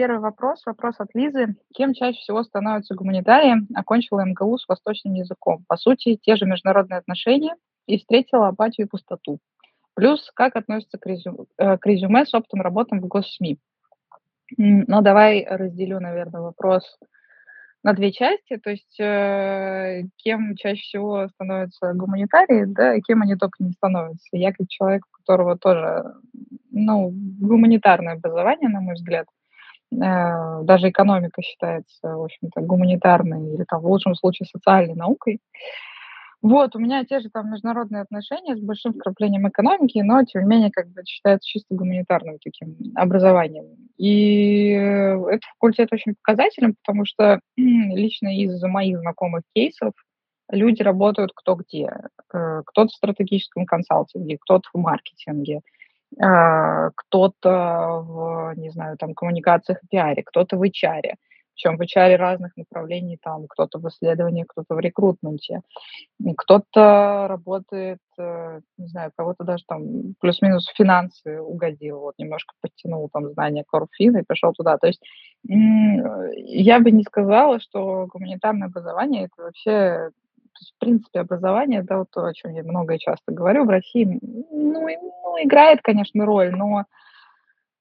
Первый вопрос, вопрос от Лизы. Кем чаще всего становятся гуманитарии? Окончила МГУ с восточным языком. По сути, те же международные отношения и встретила апатию и пустоту. Плюс, как относится к, резюме, э, к резюме с опытом работы в госсми? Ну, давай разделю, наверное, вопрос на две части. То есть, э, кем чаще всего становятся гуманитарии, да, и кем они только не становятся. Я как человек, у которого тоже, ну, гуманитарное образование, на мой взгляд – даже экономика считается, в общем-то, гуманитарной или там в лучшем случае социальной наукой. Вот, у меня те же там международные отношения с большим вкраплением экономики, но, тем не менее, как бы считается чисто гуманитарным таким образованием. И этот факультет очень показательным, потому что лично из моих знакомых кейсов люди работают кто где. Э, кто-то в стратегическом консалтинге, кто-то в маркетинге, кто-то в, не знаю, там, коммуникациях и пиаре, кто-то в HR. Причем в HR разных направлений, там, кто-то в исследовании, кто-то в рекрутменте. Кто-то работает, э, не знаю, кого-то даже там плюс-минус финансы угодил, вот немножко подтянул там знания Корфина и пошел туда. То есть я бы не сказала, что гуманитарное образование это вообще есть, в принципе, образование, да, вот то, о чем я много и часто говорю, в России, ну, ну, играет, конечно, роль, но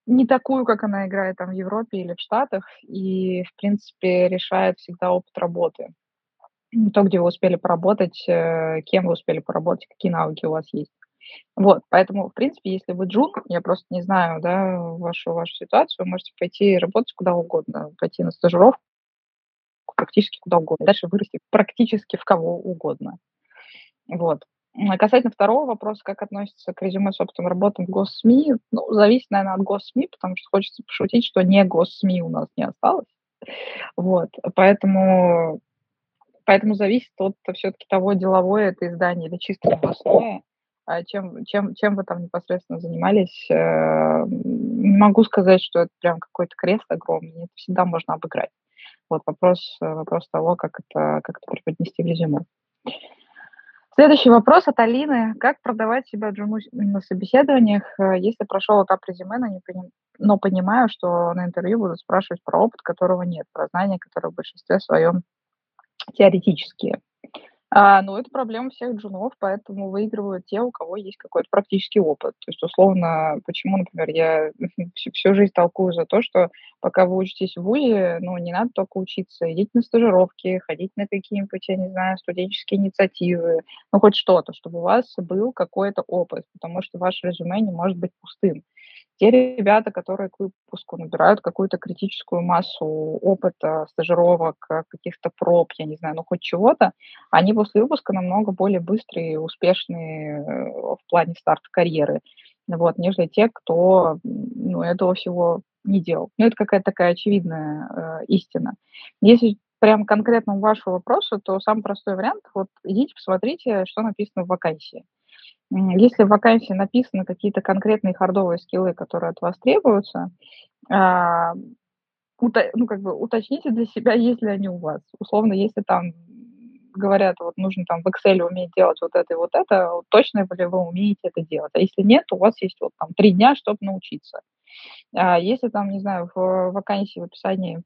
не такую, как она играет там в Европе или в Штатах, и, в принципе, решает всегда опыт работы. То, где вы успели поработать, э, кем вы успели поработать, какие навыки у вас есть. Вот, поэтому, в принципе, если вы джун, я просто не знаю, да, вашу, вашу ситуацию, вы можете пойти работать куда угодно, пойти на стажировку, практически куда угодно. Дальше вырасти практически в кого угодно. Вот. А касательно второго вопроса, как относится к резюме собственным работам в госсми, ну, зависит, наверное, от госсми, потому что хочется пошутить, что не госсми у нас не осталось. Вот, поэтому, поэтому зависит от все-таки того, деловое это издание или чисто новостное, а чем, чем, чем вы там непосредственно занимались. Э, не могу сказать, что это прям какой-то крест огромный, это всегда можно обыграть. Вот вопрос, э, вопрос того, как это, как это преподнести в резюме. Следующий вопрос от Алины. Как продавать себя джуну на собеседованиях, э, если прошел этап резюме, но, не поним... но понимаю, что на интервью будут спрашивать про опыт, которого нет, про знания, которые в большинстве своем теоретические. А, ну, это проблема всех джунов, поэтому выигрывают те, у кого есть какой-то практический опыт. То есть, условно, почему, например, я всю, всю жизнь толкую за то, что пока вы учитесь в ВУЗе, ну, не надо только учиться, идите на стажировки, ходить на какие-нибудь, я не знаю, студенческие инициативы, ну, хоть что-то, чтобы у вас был какой-то опыт, потому что ваше резюме не может быть пустым те ребята, которые к выпуску набирают какую-то критическую массу опыта, стажировок, каких-то проб, я не знаю, ну хоть чего-то, они после выпуска намного более быстрые и успешные э, в плане старта карьеры, вот, нежели те, кто ну, этого всего не делал. Ну, это какая-то такая очевидная э, истина. Если прям конкретно к вашему вопросу, то самый простой вариант, вот идите посмотрите, что написано в вакансии. Если в вакансии написаны какие-то конкретные хардовые скиллы, которые от вас требуются, а, ну, как бы уточните для себя, есть ли они у вас. Условно, если там говорят, вот нужно там в Excel уметь делать вот это и вот это, точно ли вы умеете это делать. А если нет, у вас есть вот там три дня, чтобы научиться. А если там, не знаю, в вакансии в описании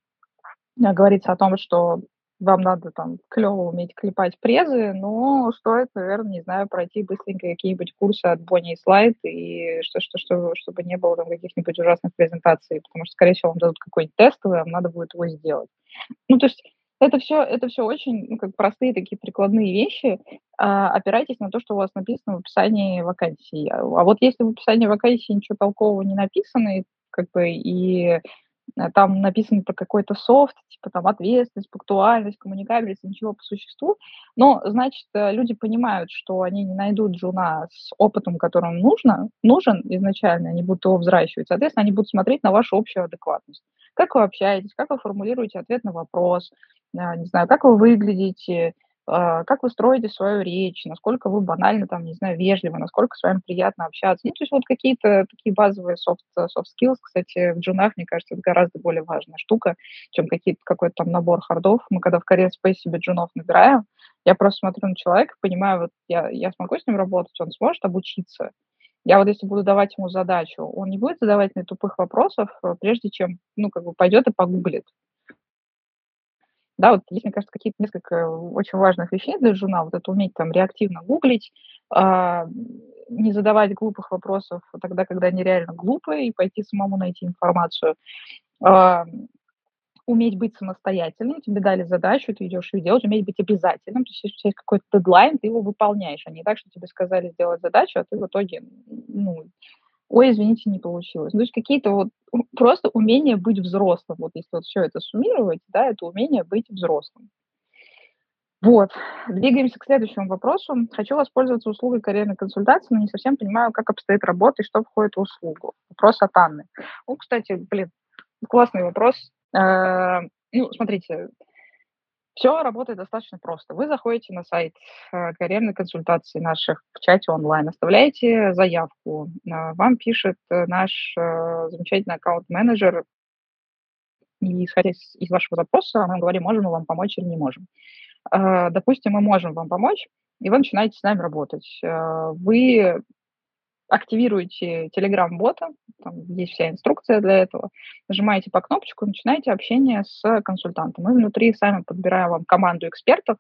а, говорится о том, что вам надо там клево уметь клепать презы, но стоит, наверное, не знаю, пройти быстренько какие-нибудь курсы от Бонни и Слайд, и что, что, что, чтобы не было там каких-нибудь ужасных презентаций, потому что, скорее всего, вам дадут какой-нибудь тестовый, вам надо будет его сделать. Ну, то есть это все, это все очень ну, как простые такие прикладные вещи. А, опирайтесь на то, что у вас написано в описании вакансии. А вот если в описании вакансии ничего толкового не написано, и, как бы и там написано про какой-то софт, типа там ответственность, пунктуальность, коммуникабельность, ничего по существу. Но, значит, э, люди понимают, что они не найдут джуна с опытом, которым нужно, нужен изначально, они будут его взращивать. Соответственно, они будут смотреть на вашу общую адекватность. Как вы общаетесь, как вы формулируете ответ на вопрос, э, не знаю, как вы выглядите, как вы строите свою речь, насколько вы банально, там, не знаю, вежливы, насколько с вами приятно общаться. Ну, то есть вот какие-то такие базовые soft, soft skills, кстати, в джунах, мне кажется, это гораздо более важная штука, чем какие-то, какой-то там набор хардов. Мы когда в Career Space себе джунов набираем, я просто смотрю на человека, понимаю, вот я, я смогу с ним работать, он сможет обучиться. Я вот если буду давать ему задачу, он не будет задавать мне тупых вопросов, э, прежде чем, ну, как бы пойдет и погуглит. Да, вот есть, мне кажется, какие-то несколько очень важных вещей для журнала. Вот это уметь там реактивно гуглить, а, не задавать глупых вопросов тогда, когда они реально глупые, и пойти самому найти информацию. А, уметь быть самостоятельным, тебе дали задачу, ты идешь ее делать, уметь быть обязательным, то есть если есть какой-то дедлайн, ты его выполняешь, а не так, что тебе сказали сделать задачу, а ты в итоге ну, ой, извините, не получилось. Ну, то есть какие-то вот просто умения быть взрослым. Вот если вот все это суммировать, да, это умение быть взрослым. Вот. Двигаемся к следующему вопросу. Хочу воспользоваться услугой карьерной консультации, но не совсем понимаю, как обстоит работа и что входит в услугу. Вопрос от Анны. Ну, кстати, блин, классный вопрос. Э, ну, смотрите, все работает достаточно просто. Вы заходите на сайт э, карьерной консультации наших в чате онлайн, оставляете заявку, э, вам пишет э, наш замечательный аккаунт-менеджер, и исходя из, вашего запроса, мы говорим, можем мы вам помочь или не можем. Допустим, мы можем вам помочь, и вы начинаете с нами работать. Вы активируете Telegram-бота, там есть вся инструкция для этого, нажимаете по кнопочку, начинаете общение с консультантом. Мы внутри сами подбираем вам команду экспертов,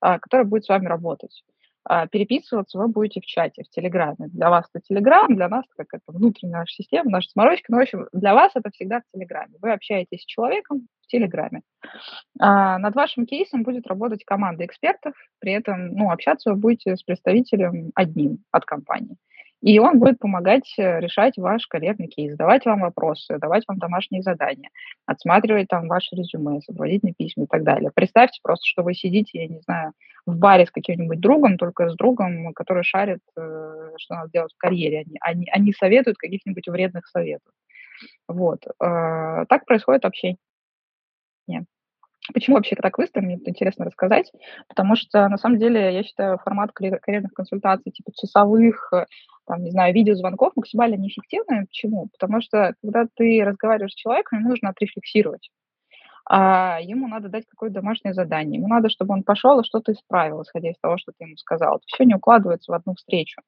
а, которая будет с вами работать. А, переписываться вы будете в чате, в Телеграме. Для вас это Телеграм, для нас это как это внутренняя наша система, наша сморочка. Ну, в общем, для вас это всегда в Телеграме. Вы общаетесь с человеком в Телеграме. А, над вашим кейсом будет работать команда экспертов, при этом ну, общаться вы будете с представителем одним от компании. И он будет помогать э, решать ваш карьерный кейс, давать вам вопросы, давать вам домашние задания, отсматривать там ваши резюме, сопроводительные письма и так далее. Представьте просто, что вы сидите, я не знаю, в баре с каким-нибудь другом, только с другом, который шарит, э, что надо делать в карьере. Они, они, они советуют каких-нибудь вредных советов. Вот. Э, так происходит общение. Почему вообще это так выстроено, мне интересно рассказать, потому что, на самом деле, я считаю, формат карьерных консультаций, типа часовых, э, там, не знаю, видеозвонков максимально неэффективный. Почему? Потому что, когда ты разговариваешь с человеком, ему нужно отрефлексировать. А ему надо дать какое-то домашнее задание. Ему надо, чтобы он пошел и что-то исправил, исходя из того, что ты ему сказал. Это все не укладывается в одну встречу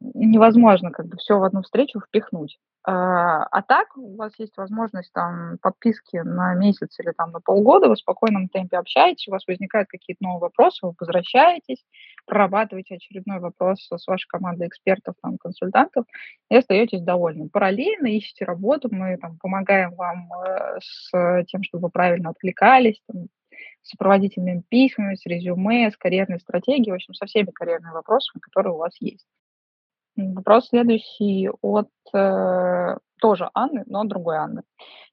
невозможно как бы все в одну встречу впихнуть. А, а так у вас есть возможность там подписки на месяц или там на полгода, вы в спокойном темпе общаетесь, у вас возникают какие-то новые вопросы, вы возвращаетесь, прорабатываете очередной вопрос с вашей командой экспертов, там, консультантов и остаетесь довольны. Параллельно ищете работу, мы там помогаем вам э, с тем, чтобы вы правильно откликались, там, с сопроводительными письмами, с резюме, с карьерной стратегией, в общем, со всеми карьерными вопросами, которые у вас есть. Вопрос следующий от э, тоже Анны, но другой Анны.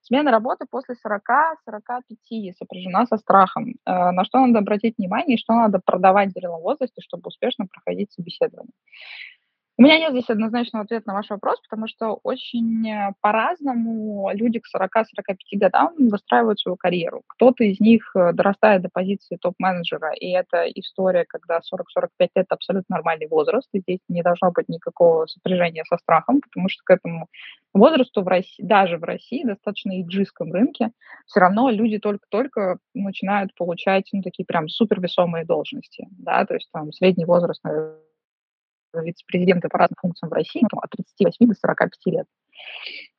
Смена работы после 40-45 сопряжена со страхом. Э, на что надо обратить внимание и что надо продавать зрелом возрасте, чтобы успешно проходить собеседование? У меня нет здесь однозначного ответа на ваш вопрос, потому что очень э, по-разному люди к 40-45 годам выстраивают свою карьеру. Кто-то из них э, дорастает до позиции топ-менеджера, и это история, когда 40-45 лет – это абсолютно нормальный возраст, и здесь не должно быть никакого сопряжения со страхом, потому что к этому возрасту в России, даже в России, достаточно иджистском рынке, все равно люди только-только начинают получать ну, такие прям супервесомые должности, да, то есть там средний возраст, наверное, вице-президента по разным функциям в России от 38 до 45 лет.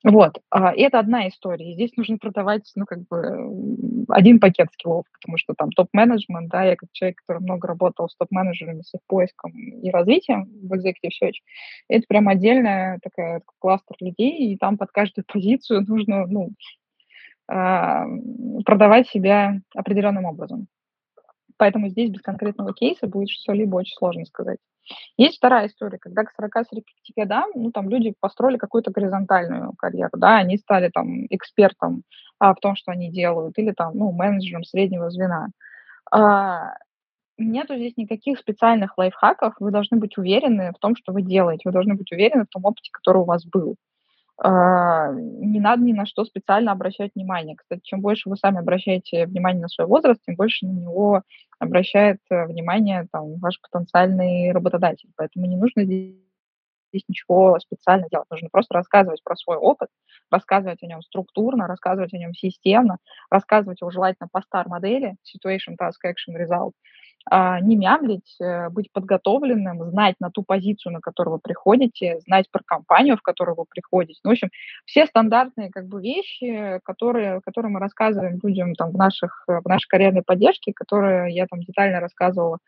Вот. А, и это одна история. Здесь нужно продавать, ну, как бы, один пакет скиллов, потому что там топ-менеджмент, да, я как человек, который много работал с топ-менеджерами, с их поиском и развитием в Executive Search, это прям отдельная такая кластер людей, и там под каждую позицию нужно, ну, а, продавать себя определенным образом. Поэтому здесь без конкретного кейса будет что-либо очень сложно сказать. Есть вторая история, когда к 40-45 годам, ну, там люди построили какую-то горизонтальную карьеру, да, они стали там экспертом а, в том, что они делают, или там, ну, менеджером среднего звена. А, нету здесь никаких специальных лайфхаков, вы должны быть уверены в том, что вы делаете, вы должны быть уверены в том опыте, который у вас был. А, не надо ни на что специально обращать внимание. Кстати, чем больше вы сами обращаете внимание на свой возраст, тем больше на него обращает э, внимание там, ваш потенциальный работодатель. Поэтому не нужно здесь здесь ничего специально делать. Нужно просто рассказывать про свой опыт, рассказывать о нем структурно, рассказывать о нем системно, рассказывать его желательно по стар-модели, situation, task, action, result, не мямлить, э, быть подготовленным, знать на ту позицию, на которую вы приходите, знать про компанию, в которую вы приходите. Ну, в общем, все стандартные как бы вещи, которые, которые мы рассказываем людям там, в, наших, в нашей карьерной поддержке, которые я там детально рассказывала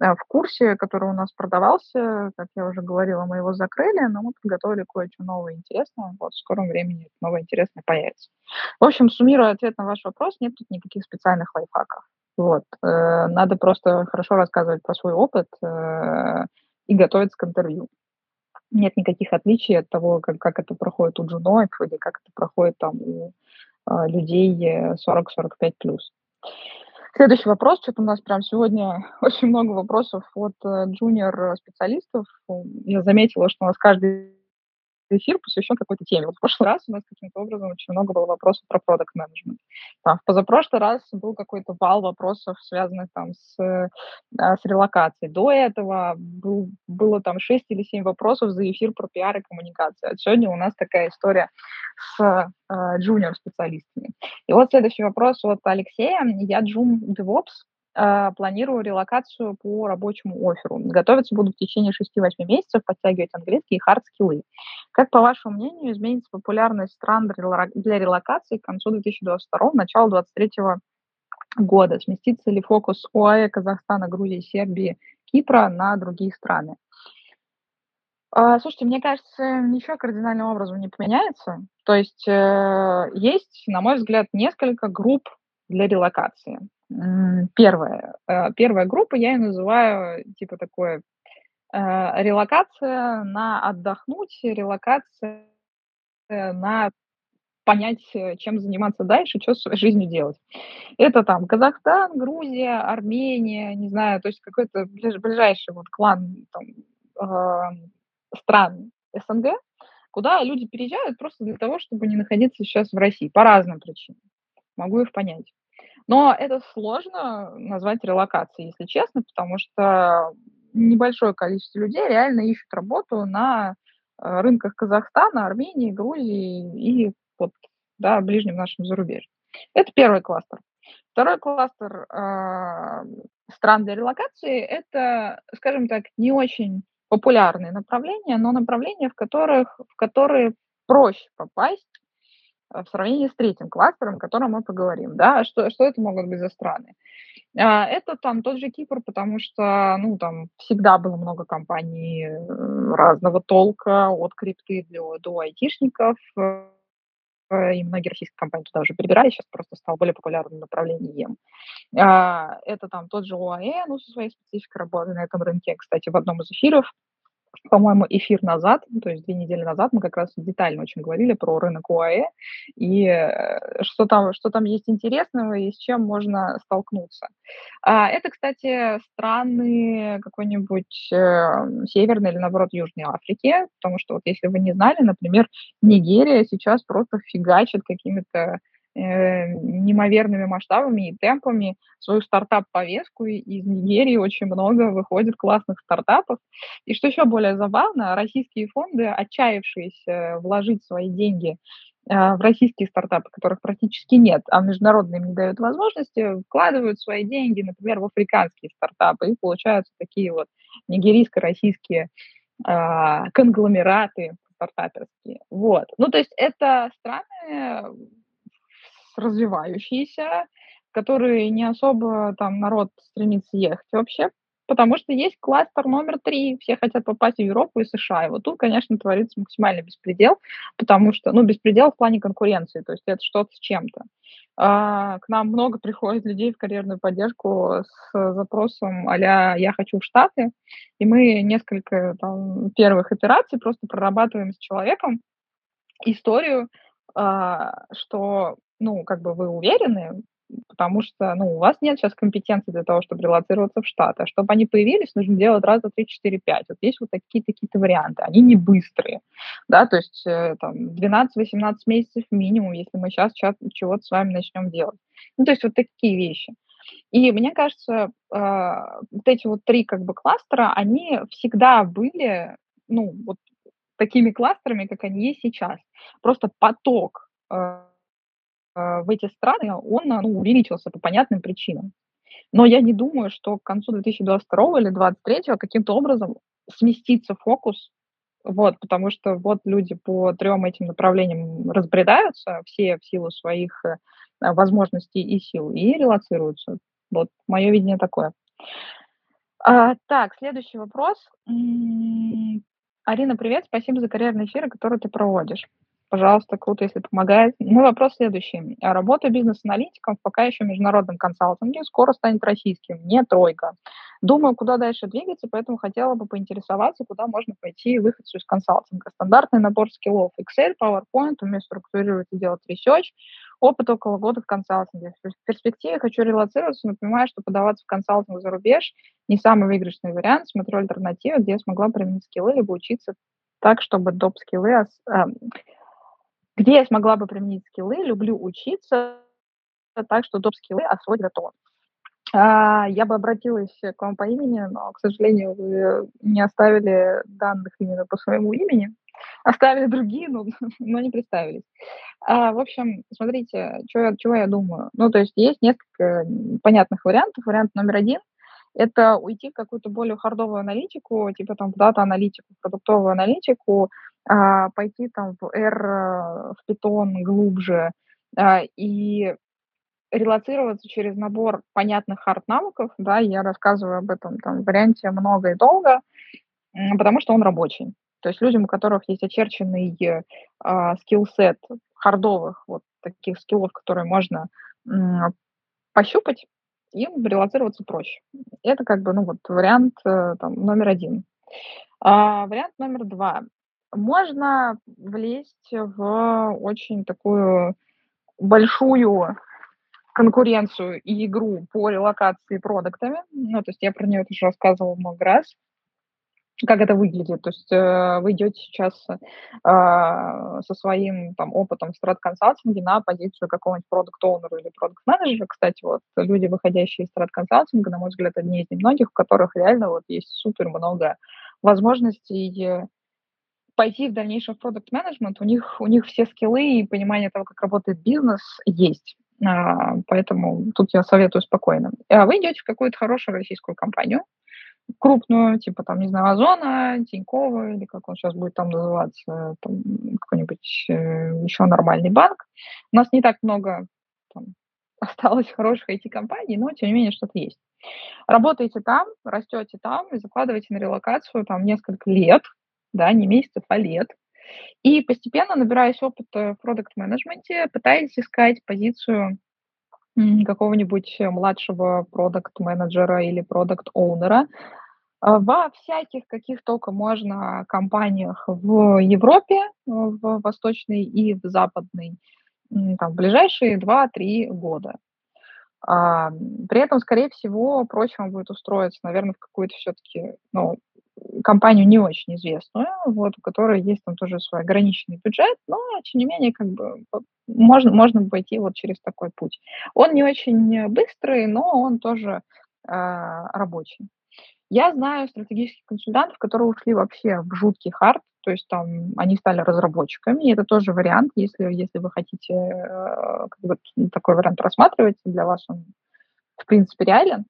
э, в курсе, который у нас продавался, как я уже говорила, мы его закрыли, но мы подготовили кое-что новое интересное. Вот в скором времени новое интересное появится. В общем, суммируя ответ на ваш вопрос, нет тут никаких специальных лайфхаков. Вот. Э, надо просто хорошо рассказывать про свой опыт э, и готовиться к интервью. Нет никаких отличий от того, как, как это проходит у джуноев или как это проходит там у э, людей 40-45 плюс. Следующий вопрос. Что-то у нас прям сегодня очень много вопросов от джуниор-специалистов. Я заметила, что у нас каждый эфир посвящен какой-то теме. Вот в прошлый раз у нас каким-то образом очень много было вопросов про продукт менеджмент. Там, в позапрошлый раз был какой-то вал вопросов, связанных там с, э, с релокацией. До этого был, было там 6 или 7 вопросов за эфир про пиар и коммуникацию. А сегодня у нас такая история с э, джуниор-специалистами. И вот следующий вопрос от Алексея. Я джун DevOps, а, планирую релокацию по рабочему оферу. Готовиться буду в течение 6-8 месяцев, подтягивать английский и хард-скиллы. Как, по вашему мнению, изменится популярность стран для релокации к концу 2022 началу 2023 года? Сместится ли фокус ОАЭ, Казахстана, Грузии, Сербии, Кипра на другие страны? А, слушайте, мне кажется, ничего кардинальным образом не поменяется. То есть э, есть, на мой взгляд, несколько групп для релокации. Первая, э, первая группа, я ее называю типа такое э, релокация на отдохнуть, релокация на понять, э, чем заниматься дальше, что с жизнью делать. Это там Казахстан, Грузия, Армения, не знаю, то есть какой-то ближайший вот клан там, э, стран СНГ, куда люди переезжают просто для того, чтобы не находиться сейчас в России по разным причинам. Могу их понять. Но это сложно назвать релокацией, если честно, потому что небольшое количество людей реально ищут работу на э, рынках Казахстана, Армении, Грузии и вот, да, ближнем нашем зарубежье. Это первый кластер. Второй кластер э, стран для релокации – это, скажем так, не очень популярные направления, но направления, в которых, в которые проще попасть, в сравнении с третьим кластером, о котором мы поговорим. Да? Что, что это могут быть за страны? А, это там тот же Кипр, потому что, ну, там всегда было много компаний э, разного толка, от крипты до, до айтишников, э, и многие российские компании туда уже перебирались, сейчас просто стало более популярным направлением. А, это там тот же ОАЭ, ну, со своей спецификой работы на этом рынке. Кстати, в одном из эфиров по-моему, эфир назад, ну, то есть две недели назад мы как раз детально очень говорили про рынок УАЭ и э, что там, что там есть интересного и с чем можно столкнуться. А, это, кстати, страны какой-нибудь э, Северной или, наоборот, Южной Африки, потому что вот если вы не знали, например, Нигерия сейчас просто фигачит какими-то неимоверными масштабами и темпами свою стартап-повестку. Из Нигерии очень много выходит классных стартапов. И что еще более забавно, российские фонды, отчаявшиеся вложить свои деньги а, в российские стартапы, которых практически нет, а международные им не дают возможности, вкладывают свои деньги, например, в африканские стартапы, и получаются такие вот нигерийско-российские э, конгломераты стартаперские. Вот. Ну, то есть это страны развивающиеся, которые не особо там народ стремится ехать вообще потому что есть кластер номер три, все хотят попасть в Европу и США. И вот тут, конечно, творится максимальный беспредел, потому что, ну, беспредел в плане конкуренции, то есть это что-то с чем-то. А, к нам много приходит людей в карьерную поддержку с запросом а «я хочу в Штаты», и мы несколько там, первых операций просто прорабатываем с человеком историю, а, что, ну, как бы вы уверены, потому что, ну, у вас нет сейчас компетенции для того, чтобы релацироваться в Штаты. А чтобы они появились, нужно делать раз, два, три, четыре, пять. Вот есть вот такие какие-то варианты. Они не быстрые, да, то есть э, там 12-18 месяцев минимум, если мы сейчас чего-то с вами начнем делать. Ну, то есть вот такие вещи. И мне кажется, э, вот эти вот три как бы кластера, они всегда были, ну, вот такими кластерами, как они есть сейчас. Просто поток э, в эти страны, он ну, увеличился по понятным причинам. Но я не думаю, что к концу 2022 или 2023 каким-то образом сместится фокус, вот, потому что вот люди по трем этим направлениям разбредаются, все в силу своих э, возможностей и сил, и релацируются. Вот мое видение такое. А, так, следующий вопрос. Арина, привет, спасибо за карьерные эфиры, которые ты проводишь. Пожалуйста, круто, если помогает. Мой вопрос следующий. Работа бизнес-аналитиком пока еще в международном консалтинге скоро станет российским, не тройка. Думаю, куда дальше двигаться, поэтому хотела бы поинтересоваться, куда можно пойти выходцу из консалтинга. Стандартный набор скиллов Excel, PowerPoint, умею структурировать и делать research, опыт около года в консалтинге. В перспективе хочу релацироваться, но понимаю, что подаваться в консалтинг за рубеж не самый выигрышный вариант. Смотрю альтернативы, где я смогла применить скиллы, либо учиться так, чтобы доп. Где я смогла бы применить скиллы, люблю учиться так, что доп-скиллы освоить готово. А, я бы обратилась к вам по имени, но, к сожалению, вы не оставили данных именно по своему имени. Оставили другие, но, но не представились. А, в общем, смотрите, чего, чего я думаю. Ну, то есть есть несколько понятных вариантов. Вариант номер один – это уйти в какую-то более хардовую аналитику, типа там дата-аналитику, продуктовую аналитику, пойти там в R, э, в Python глубже а, и релацироваться через набор понятных хард-навыков, да, я рассказываю об этом там варианте много и долго, потому что он рабочий. То есть людям, у которых есть очерченный э, скилл-сет хардовых, вот таких скиллов, которые можно э, пощупать, им релацироваться проще. Это как бы, ну вот, вариант э, там, номер один. А, вариант номер два можно влезть в очень такую большую конкуренцию и игру по релокации продуктами. Ну, то есть я про нее тоже рассказывала много раз, как это выглядит. То есть э, вы идете сейчас э, со своим там, опытом в страт-консалтинге на позицию какого-нибудь продукт-оунера или продукт-менеджера. Кстати, вот люди, выходящие из страт-консалтинга, на мой взгляд, одни из немногих, у которых реально вот есть супер много возможностей пойти в дальнейшем в продукт менеджмент у них, у них все скиллы и понимание того, как работает бизнес, есть. А, поэтому тут я советую спокойно. А вы идете в какую-то хорошую российскую компанию, крупную, типа там, не знаю, Озона, Тинькова, или как он сейчас будет там называться, там, какой-нибудь э, еще нормальный банк. У нас не так много там, осталось хороших IT-компаний, но тем не менее что-то есть. Работаете там, растете там и закладываете на релокацию там несколько лет, да, не месяцев, а лет. И постепенно, набираясь опыта в продукт-менеджменте, пытаясь искать позицию какого-нибудь младшего продукт-менеджера или продукт-оунера а, во всяких, каких только можно компаниях в Европе, в восточной и в западной, там, в ближайшие 2-3 года. А, при этом, скорее всего, проще вам будет устроиться, наверное, в какую-то все-таки ну, компанию не очень известную, вот, у которой есть там тоже свой ограниченный бюджет, но, тем не менее, как бы можно, можно пойти вот через такой путь. Он не очень быстрый, но он тоже э, рабочий. Я знаю стратегических консультантов, которые ушли вообще в жуткий хард, то есть там они стали разработчиками, и это тоже вариант, если, если вы хотите э, как бы, такой вариант рассматривать, для вас он, в принципе, реален,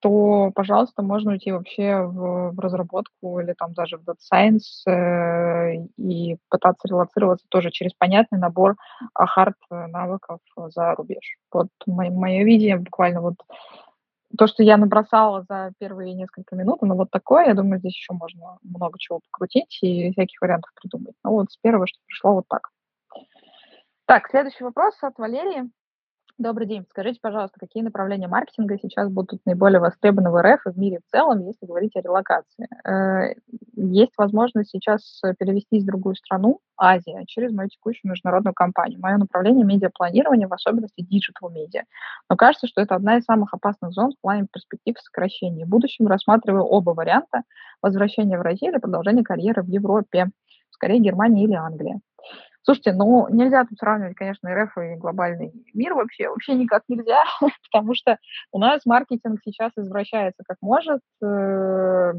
то, пожалуйста, можно уйти вообще в, в разработку или там даже в Data Science э, и пытаться релацироваться тоже через понятный набор хард навыков за рубеж. Вот мое, видение буквально вот то, что я набросала за первые несколько минут, ну вот такое, я думаю, здесь еще можно много чего покрутить и всяких вариантов придумать. Ну вот с первого, что пришло, вот так. Так, следующий вопрос от Валерии. Добрый день. Скажите, пожалуйста, какие направления маркетинга сейчас будут наиболее востребованы в РФ и в мире в целом, если говорить о релокации? Э, есть возможность сейчас перевестись в другую страну, Азия, через мою текущую международную компанию. Мое направление медиапланирования, в особенности digital медиа. Но кажется, что это одна из самых опасных зон в плане перспектив сокращения. В будущем рассматриваю оба варианта – возвращение в Россию или продолжение карьеры в Европе, скорее Германия или Англия. Слушайте, ну нельзя тут сравнивать, конечно, РФ и глобальный мир вообще, вообще никак нельзя, потому что у нас маркетинг сейчас извращается как может. Э,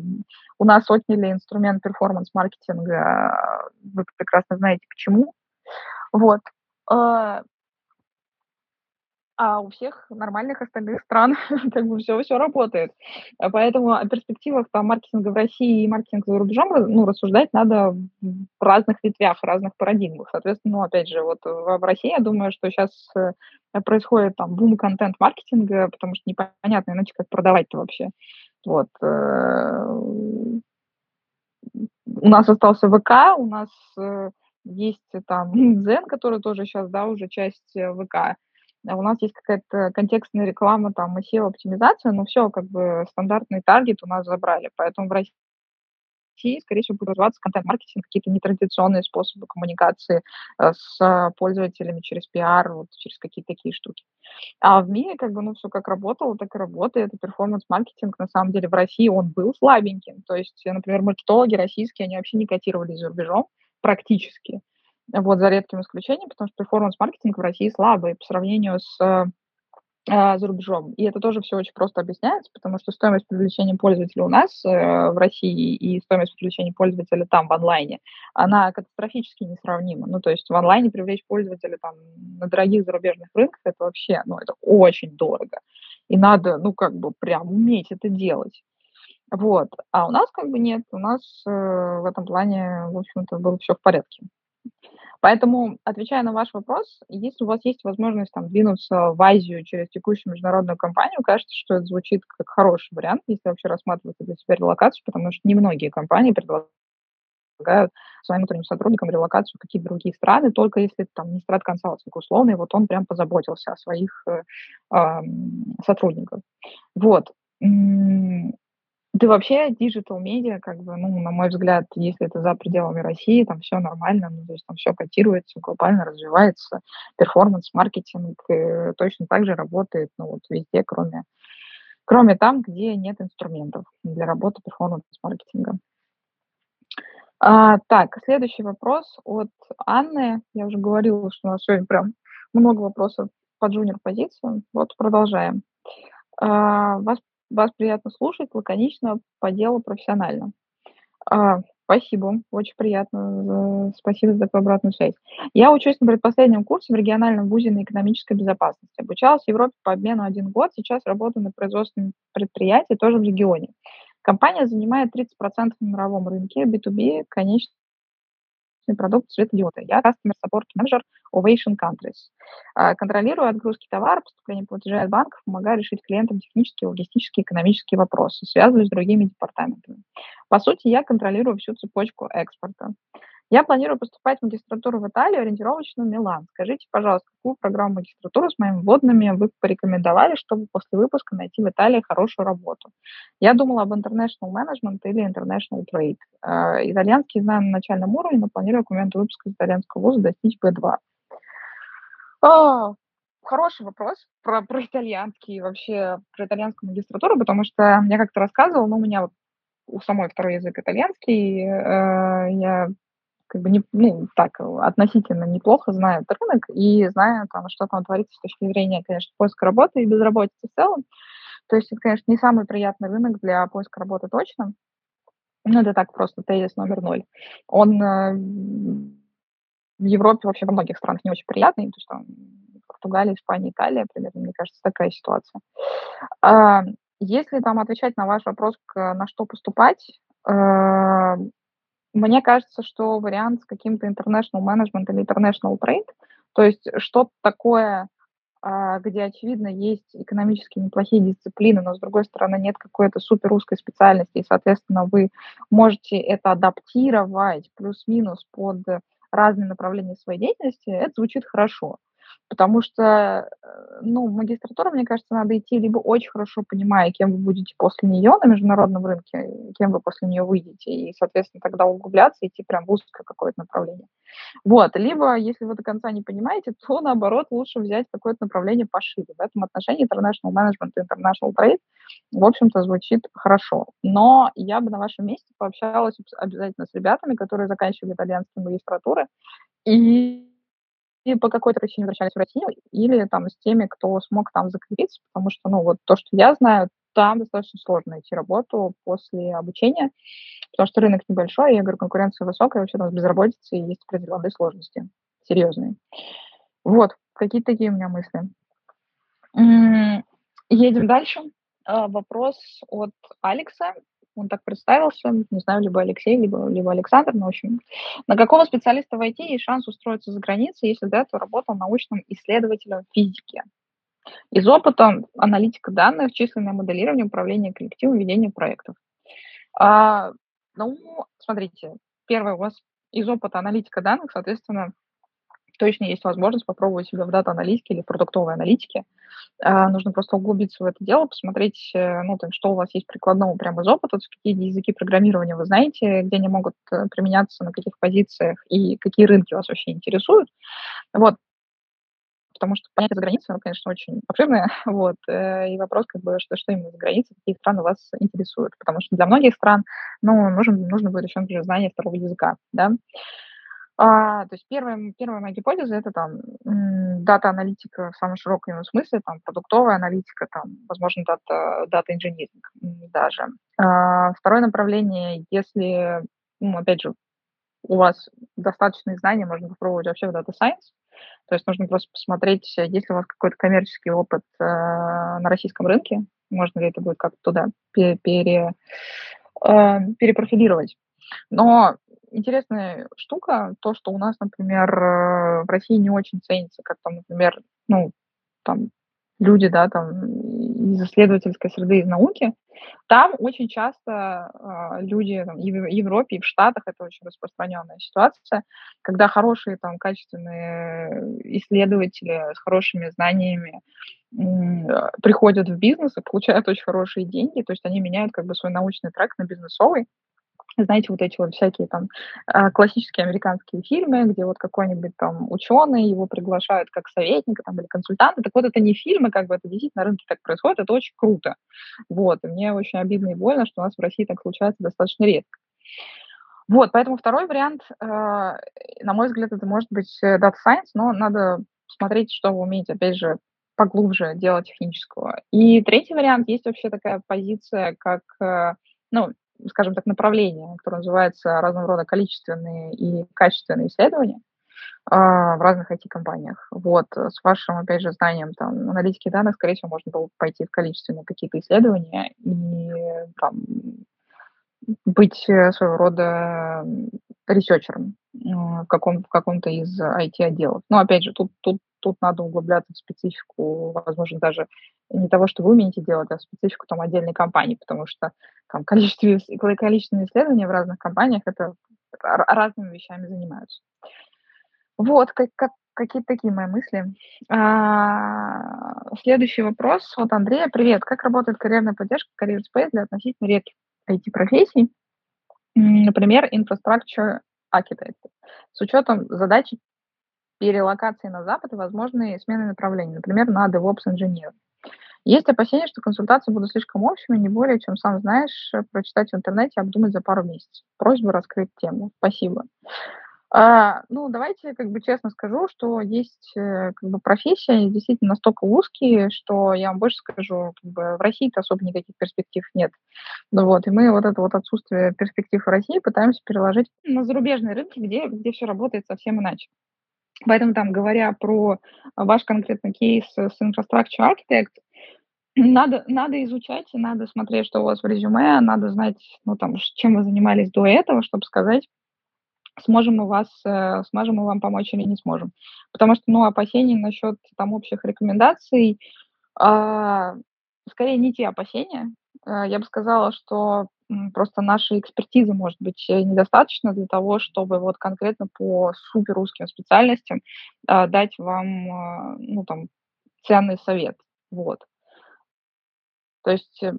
у нас отняли инструмент перформанс-маркетинга, вы прекрасно знаете почему. Вот. Э, а у всех нормальных остальных стран как бы все, все работает. А поэтому о перспективах там, маркетинга в России и маркетинга за рубежом ну, рассуждать надо в разных ветвях, разных парадигмах. Соответственно, ну, опять же, вот в, в России, я думаю, что сейчас э, происходит там бум контент-маркетинга, потому что непонятно иначе, как продавать-то вообще. Вот. Э, у нас остался ВК, у нас э, есть там Дзен, который тоже сейчас, да, уже часть ВК. У нас есть какая-то контекстная реклама, там, и SEO-оптимизация, но все, как бы, стандартный таргет у нас забрали. Поэтому в России, скорее всего, будет развиваться контент-маркетинг, какие-то нетрадиционные способы коммуникации э, с пользователями через пиар, вот через какие-то такие штуки. А в мире, как бы, ну, все как работало, так и работает. И перформанс-маркетинг, на самом деле, в России он был слабеньким. То есть, например, маркетологи российские, они вообще не котировались за рубежом практически. Вот за редким исключением, потому что перформанс-маркетинг в России слабый по сравнению с э, за рубежом. И это тоже все очень просто объясняется, потому что стоимость привлечения пользователя у нас э, в России и стоимость привлечения пользователя там в онлайне, она катастрофически несравнима. Ну, то есть в онлайне привлечь пользователя там на дорогих зарубежных рынках, это вообще, ну, это очень дорого. И надо, ну, как бы прям уметь это делать. Вот. А у нас как бы нет, у нас э, в этом плане, в общем-то, было все в порядке. Поэтому, отвечая на ваш вопрос, если у вас есть возможность там, двинуться в Азию через текущую международную компанию, кажется, что это звучит как хороший вариант, если вообще рассматривать для себя релокацию, потому что немногие компании предлагают своим внутренним сотрудникам релокацию в какие-то другие страны, только если там не страт консалтинг условный, вот он прям позаботился о своих э, э, сотрудниках. Вот. Да вообще digital медиа, как бы, ну, на мой взгляд, если это за пределами России, там все нормально, ну, то есть там все котируется, глобально развивается, performance-маркетинг э, точно так же работает, ну, вот везде, кроме, кроме там, где нет инструментов для работы performance-маркетинга. А, так, следующий вопрос от Анны. Я уже говорила, что у нас сегодня прям много вопросов по джуниор-позициям. Вот продолжаем. А, вас вас приятно слушать, лаконично, по делу, профессионально. А, спасибо, очень приятно. Спасибо за такую обратную связь. Я учусь на предпоследнем курсе в региональном вузе на экономической безопасности. Обучалась в Европе по обмену один год, сейчас работаю на производственном предприятии, тоже в регионе. Компания занимает 30% на мировом рынке, B2B, конечно, продукт светодиода. Я Customer Support Manager Ovation Countries. А, контролирую отгрузки товара, поступление платежей от банков, помогаю решить клиентам технические, логистические, экономические вопросы, связываюсь с другими департаментами. По сути, я контролирую всю цепочку экспорта. Я планирую поступать в магистратуру в Италию, ориентировочно Милан. Скажите, пожалуйста, какую программу магистратуры с моими вводными вы порекомендовали, чтобы после выпуска найти в Италии хорошую работу? Я думала об international management или international trade. Э, итальянский знаю на начальном уровне, но планирую моменту выпуска из итальянского вуза достичь B2. Хороший вопрос про, про итальянский вообще про итальянскую магистратуру, потому что я как-то рассказывала, но у меня у самой второй язык итальянский, э, я как бы не, ну, так, относительно неплохо знаю этот рынок и знаю, там, что там творится с точки зрения, конечно, поиска работы и безработицы в целом. То есть это, конечно, не самый приятный рынок для поиска работы точно. Ну, это так просто тезис номер ноль. Он э, в Европе вообще во многих странах не очень приятный, то там Португалия, Испания, Италия, примерно, мне кажется, такая ситуация. А, если там отвечать на ваш вопрос, на что поступать, э, мне кажется, что вариант с каким-то international management или international trade, то есть что-то такое, а, где, очевидно, есть экономически неплохие дисциплины, но, с другой стороны, нет какой-то супер узкой специальности, и, соответственно, вы можете это адаптировать плюс-минус под разные направления своей деятельности, это звучит хорошо. Потому что, э, ну, в магистратуру, мне кажется, надо идти либо очень хорошо понимая, кем вы будете после нее на международном рынке, кем вы после нее выйдете, и, соответственно, тогда углубляться, идти прям в узкое какое-то направление. Вот. Либо, если вы до конца не понимаете, то, наоборот, лучше взять какое-то направление пошире. В этом отношении International Management и International Trade, в общем-то, звучит хорошо. Но я бы на вашем месте пообщалась обязательно с ребятами, которые заканчивали итальянские магистратуры, и по какой-то причине возвращались в Россию, или там с теми, кто смог там закрепиться, потому что, ну, вот то, что я знаю, там достаточно сложно найти работу после обучения, потому что рынок небольшой, я говорю, конкуренция высокая, вообще там безработица и есть определенные сложности, серьезные. Вот, какие-то такие у меня мысли. Едем дальше. А, вопрос от Алекса он так представился, не знаю, либо Алексей, либо, либо Александр, но, общем, на какого специалиста в IT есть шанс устроиться за границей, если до этого работал научным исследователем физики? Из опыта аналитика данных, численное моделирование, управление коллективом, ведение проектов. А, ну, смотрите, первое, у вас из опыта аналитика данных, соответственно, точно есть возможность попробовать себя в дата-аналитике или продуктовой аналитике. А, нужно просто углубиться в это дело, посмотреть, э, ну, там, что у вас есть прикладного прямо из опыта, какие языки программирования вы знаете, где они могут э, применяться, на каких позициях и какие рынки вас вообще интересуют. Вот, потому что понятие за границей, оно, конечно, очень обширное, вот, э, и вопрос, как бы, что, что именно за границей, какие страны вас интересуют, потому что для многих стран, ну, нужен, нужно будет еще, например, знание второго языка, да, а, то есть первая, первая моя гипотеза это там дата-аналитика в самом широком его смысле, там продуктовая аналитика, там, возможно, дата, дата-инжиниринг даже. А, второе направление, если, ну, опять же, у вас достаточные знания, можно попробовать вообще в Data Science. То есть нужно просто посмотреть, есть ли у вас какой-то коммерческий опыт э, на российском рынке, можно ли это будет как-то туда пере, пере, э, перепрофилировать. Но интересная штука, то, что у нас, например, э, в России не очень ценится, как там, например, ну, там, люди, да, там, из исследовательской среды, из науки, там очень часто э, люди там, и в Европе, и в Штатах, это очень распространенная ситуация, когда хорошие, там, качественные исследователи с хорошими знаниями э, приходят в бизнес и получают очень хорошие деньги, то есть они меняют как бы свой научный трек на бизнесовый, знаете, вот эти вот всякие там а, классические американские фильмы, где вот какой-нибудь там ученый, его приглашают как советника там, или консультанта. Так вот, это не фильмы, как бы это действительно на рынке так происходит, это очень круто. Вот, и мне очень обидно и больно, что у нас в России так случается достаточно редко. Вот, поэтому второй вариант, э, на мой взгляд, это может быть э, Data Science, но надо смотреть, что вы умеете, опять же, поглубже дело технического. И третий вариант, есть вообще такая позиция, как, э, ну, скажем так, направление, которое называется разного рода количественные и качественные исследования а, в разных IT-компаниях. Вот, с вашим, опять же, знанием там, аналитики данных, скорее всего, можно было пойти в количественные какие-то исследования и там, быть э, своего рода researcher ом в, каком, в каком-то из IT-отделов. Но, опять же, тут, тут, тут надо углубляться в специфику, возможно, даже не того, что вы умеете делать, а специфику там отдельной компании, потому что там количество, количественные исследования в разных компаниях это разными вещами занимаются. Вот, как, как, какие-то такие мои мысли. А, следующий вопрос от Андрея. Привет, как работает карьерная поддержка Career Space для относительно редких IT-профессий? Например, Infrastructure Architect. С учетом задачи перелокации на Запад и возможные смены направлений, например, на DevOps Engineer. Есть опасения, что консультации будут слишком общими, не более, чем сам знаешь, прочитать в интернете, обдумать за пару месяцев. Просьба раскрыть тему. Спасибо. А, ну, давайте как бы честно скажу, что есть э, как бы профессия действительно настолько узкие, что я вам больше скажу, как бы в России-то особо никаких перспектив нет. Ну вот, и мы вот это вот отсутствие перспектив в России пытаемся переложить на зарубежные рынки, где, где все работает совсем иначе. Поэтому там, говоря про ваш конкретный кейс с Infrastructure Architect, надо, надо изучать, и надо смотреть, что у вас в резюме, надо знать, ну, там, чем вы занимались до этого, чтобы сказать, сможем мы вас, э, сможем мы вам помочь или не сможем. Потому что, ну, опасений насчет там общих рекомендаций, э, скорее не те опасения. Э, я бы сказала, что просто нашей экспертизы может быть э, недостаточно для того, чтобы вот конкретно по супер русским специальностям э, дать вам, э, ну, там, ценный совет. Вот. То есть э,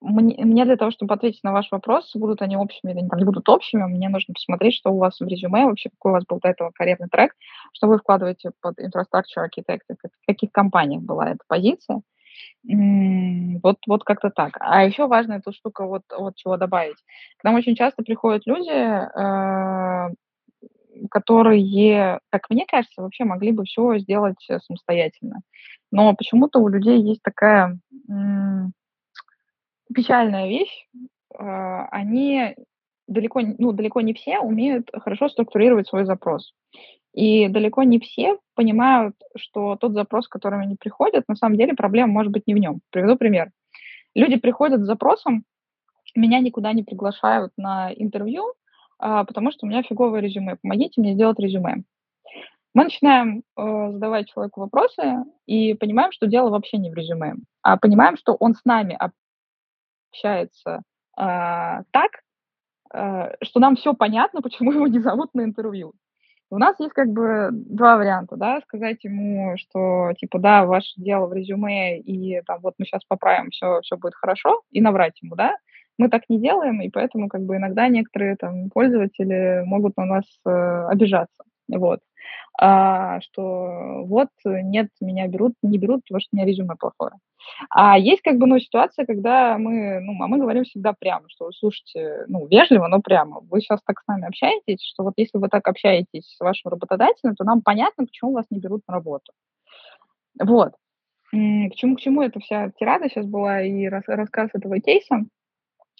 мне, для того, чтобы ответить на ваш вопрос, будут они общими или не будут общими, мне нужно посмотреть, что у вас в резюме, вообще какой у вас был до этого карьерный трек, что вы вкладываете под Infrastructure Architect, в каких компаниях была эта позиция. Вот, вот как-то так. А еще важная эта штука, вот, вот чего добавить. К нам очень часто приходят люди, э, которые, как мне кажется, вообще могли бы все сделать самостоятельно. Но почему-то у людей есть такая печальная вещь. А, они далеко, ну, далеко не все умеют хорошо структурировать свой запрос. И далеко не все понимают, что тот запрос, с которым они приходят, на самом деле проблема может быть не в нем. Приведу пример. Люди приходят с запросом, меня никуда не приглашают на интервью, а, потому что у меня фиговое резюме. Помогите мне сделать резюме. Мы начинаем э, задавать человеку вопросы и понимаем, что дело вообще не в резюме, а понимаем, что он с нами общается э, так, э, что нам все понятно, почему его не зовут на интервью. У нас есть как бы два варианта, да, сказать ему, что типа да, ваше дело в резюме, и там вот мы сейчас поправим, все, все будет хорошо, и наврать ему, да. Мы так не делаем, и поэтому как бы иногда некоторые там пользователи могут на нас э, обижаться, вот а, что вот нет, меня берут, не берут, потому что у меня резюме плохое. А есть как бы, ну, ситуация, когда мы, ну, а мы говорим всегда прямо, что, слушайте, ну, вежливо, но прямо. Вы сейчас так с нами общаетесь, что вот если вы так общаетесь с вашим работодателем, то нам понятно, почему вас не берут на работу. Вот. К чему, к чему эта вся тирада сейчас была и рассказ этого кейса?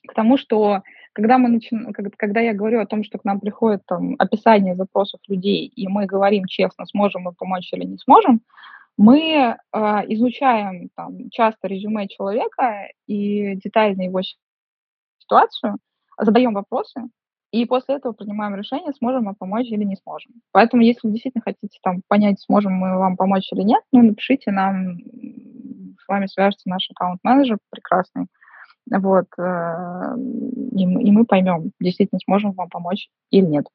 К тому, что когда, мы начи... когда я говорю о том, что к нам приходит там, описание запросов людей, и мы говорим честно, сможем мы помочь или не сможем, мы э, изучаем там, часто резюме человека и детально его ситуацию, задаем вопросы, и после этого принимаем решение, сможем мы помочь или не сможем. Поэтому, если вы действительно хотите там, понять, сможем мы вам помочь или нет, ну, напишите нам, с вами свяжется наш аккаунт-менеджер прекрасный, вот, э, и, и мы поймем, действительно сможем вам помочь или нет.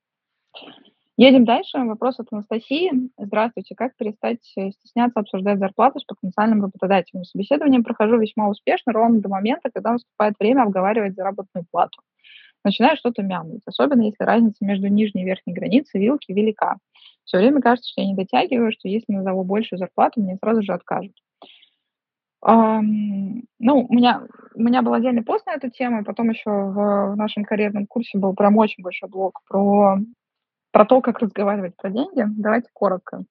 Едем дальше. Вопрос от Анастасии. Здравствуйте. Как перестать э, стесняться обсуждать зарплату с потенциальным работодателем? Собеседование прохожу весьма успешно, ровно до момента, когда наступает время обговаривать заработную плату. Начинаю что-то мямлить, особенно если разница между нижней и верхней границей вилки велика. Все время кажется, что я не дотягиваю, что если назову большую зарплату, мне сразу же откажут. Ну, у меня у меня был отдельный пост на эту тему, потом еще в в нашем карьерном курсе был прям очень большой блок про про то, как разговаривать про деньги. Давайте коротко.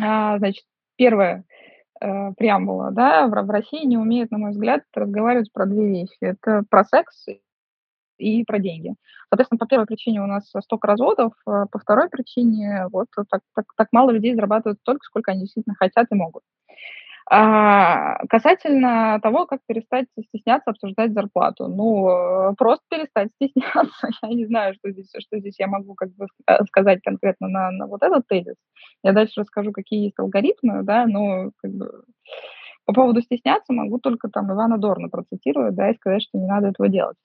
А, значит, первое, э, преамбула, да, в в России не умеют, на мой взгляд, разговаривать про две вещи. Это про секс и про деньги. Соответственно, по первой причине у нас столько разводов, а по второй причине вот так так так мало людей зарабатывают столько, сколько они действительно хотят и могут. А, касательно того, как перестать стесняться обсуждать зарплату. Ну, просто перестать стесняться. Я не знаю, что здесь, что здесь я могу как бы э, сказать конкретно на, на вот этот тезис. Я дальше расскажу, какие есть алгоритмы, да, но как бы по поводу стесняться могу только там Ивана Дорна процитировать, да, и сказать, что не надо этого делать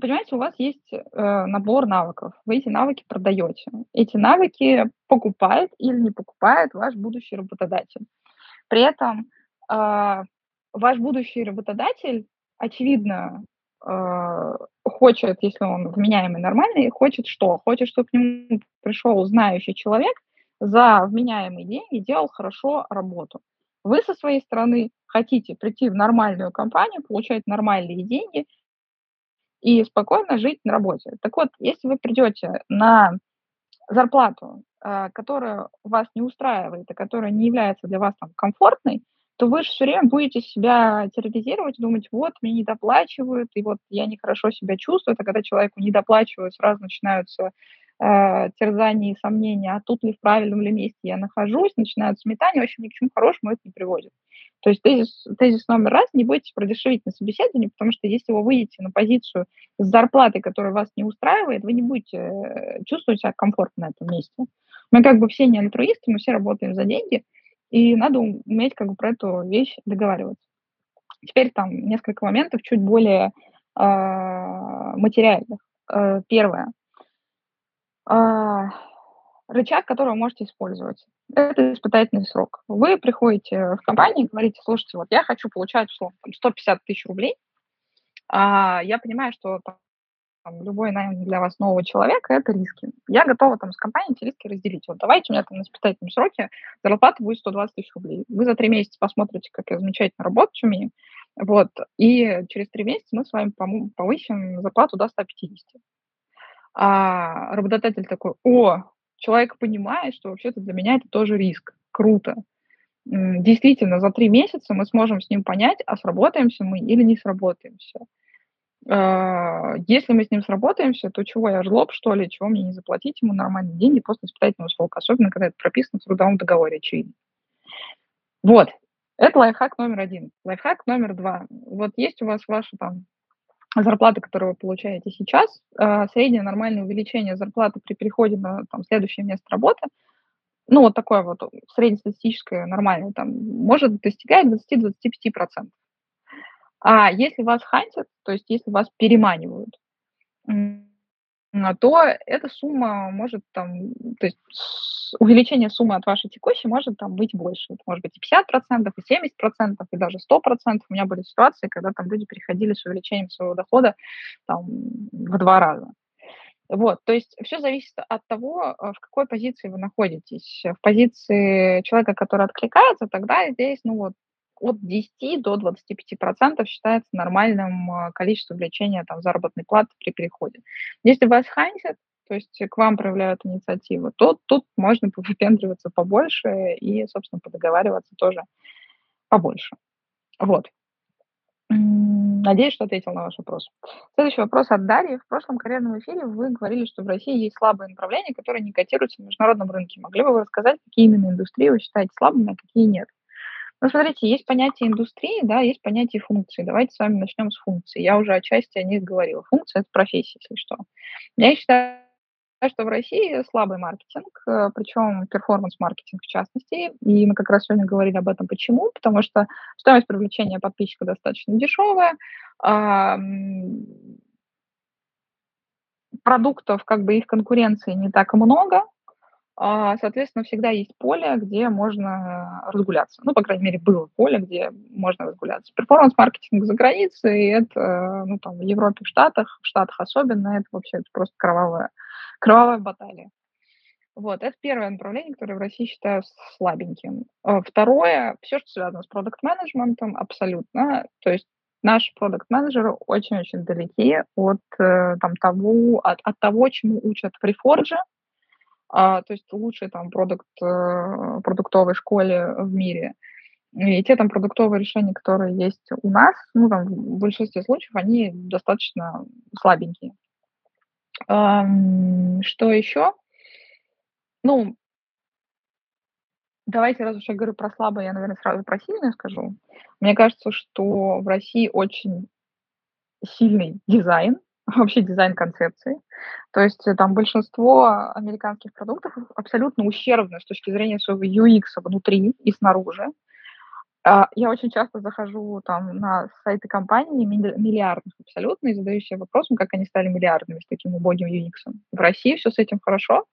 понимаете, у вас есть э, набор навыков, вы эти навыки продаете. Эти навыки покупает или не покупает ваш будущий работодатель. При этом э, ваш будущий работодатель, очевидно, э, хочет, если он вменяемый, нормальный, хочет что? Хочет, чтобы к нему пришел знающий человек, за вменяемые деньги делал хорошо работу. Вы со своей стороны хотите прийти в нормальную компанию, получать нормальные деньги и спокойно жить на работе. Так вот, если вы придете на зарплату, а, которая вас не устраивает, и которая не является для вас там комфортной, то вы же все время будете себя терроризировать, думать, вот, мне не доплачивают, и вот я нехорошо себя чувствую. Это когда человеку не доплачивают, сразу начинаются э, терзания и сомнения, а тут ли в правильном ли месте я нахожусь, начинаются метания, в общем, ни к чему хорошему это не приводит. То есть тезис, тезис номер раз, не бойтесь продешевить на собеседовании, потому что если вы выйдете на позицию с зарплатой, которая вас не устраивает, вы не будете чувствовать себя комфортно на этом месте. Мы как бы все не альтруисты, мы все работаем за деньги, и надо уметь как бы про эту вещь договариваться. Теперь там несколько моментов чуть более э, материальных. Э, первое. Э, рычаг, который вы можете использовать. Это испытательный срок. Вы приходите в компанию и говорите, слушайте, вот я хочу получать условно, там, 150 тысяч рублей, а я понимаю, что там, любой найм для вас нового человека – это риски. Я готова там с компанией эти риски разделить. Вот давайте у меня там на испытательном сроке зарплата будет 120 тысяч рублей. Вы за три месяца посмотрите, как я замечательно работать умею, вот, и через три месяца мы с вами повысим зарплату до 150. А работодатель такой, о, человек понимает, что вообще-то для меня это тоже риск. Круто. Действительно, за три месяца мы сможем с ним понять, а сработаемся мы или не сработаемся. А, если мы с ним сработаемся, то чего я жлоб, что ли, чего мне не заплатить ему нормальные деньги после испытательного срока, особенно когда это прописано в трудовом договоре, очевидно. Вот, это лайфхак номер один. Лайфхак номер два. Вот есть у вас ваша там зарплата, которую вы получаете сейчас, э, среднее нормальное увеличение зарплаты при переходе на там, следующее место работы, ну, вот такое вот среднестатистическое нормальное, там, может достигать 20-25%. А если вас хантят, то есть если вас переманивают, то эта сумма может там, то есть увеличение суммы от вашей текущей может там быть больше. Это может быть и 50%, и 70%, и даже 100%. У меня были ситуации, когда там люди приходили с увеличением своего дохода там, в два раза. Вот, то есть все зависит от того, э, в какой позиции вы находитесь. В позиции человека, который откликается, тогда здесь, ну вот, от 10 до 25 процентов считается нормальным э, количеством увеличения там, заработной платы при переходе. Если вас хантят, то есть к вам проявляют инициативу, то тут можно выпендриваться побольше и, собственно, подоговариваться тоже побольше. Вот. Надеюсь, что ответил на ваш вопрос. Следующий вопрос от Дарьи. В прошлом карьерном эфире вы говорили, что в России есть слабые направления, которые не котируются на международном рынке. Могли бы вы рассказать, какие именно индустрии вы считаете слабыми, а какие нет? Ну, смотрите, есть понятие индустрии, да, есть понятие функции. Давайте с вами начнем с функции. Я уже отчасти о них говорила. Функция – это профессия, если что. Я считаю, что в России слабый маркетинг, э, причем перформанс-маркетинг в частности. И мы как раз сегодня говорили об этом. Почему? Потому что стоимость привлечения подписчика достаточно дешевая, продуктов, как бы их конкуренции не так много, соответственно, всегда есть поле, где можно разгуляться. Ну, по крайней мере, было поле, где можно разгуляться. Перформанс-маркетинг за границей, это, ну, там, в Европе, в Штатах, в Штатах особенно, это вообще это просто кровавая, кровавая баталия. Вот, это первое направление, которое в России считаю слабеньким. А, второе, все, что связано с продукт-менеджментом, абсолютно. То есть наши продукт-менеджеры очень-очень далеки от, э, там, того, от, от того, чему учат в Reforge, а, то есть лучшей там продукт, э, продуктовой школе в мире. И те там продуктовые решения, которые есть у нас, ну, там, в большинстве случаев, они достаточно слабенькие. Что еще? Ну, давайте, раз уж я говорю про слабое, я, наверное, сразу про сильное скажу. Мне кажется, что в России очень сильный дизайн, вообще дизайн концепции. То есть э, там большинство американских продуктов абсолютно ущербны с точки зрения своего UX внутри и снаружи. А, я очень часто захожу там на сайты компаний миллиардных абсолютно и задаю себе вопросом, как они стали миллиардными с таким убогим UX. В России все с этим хорошо.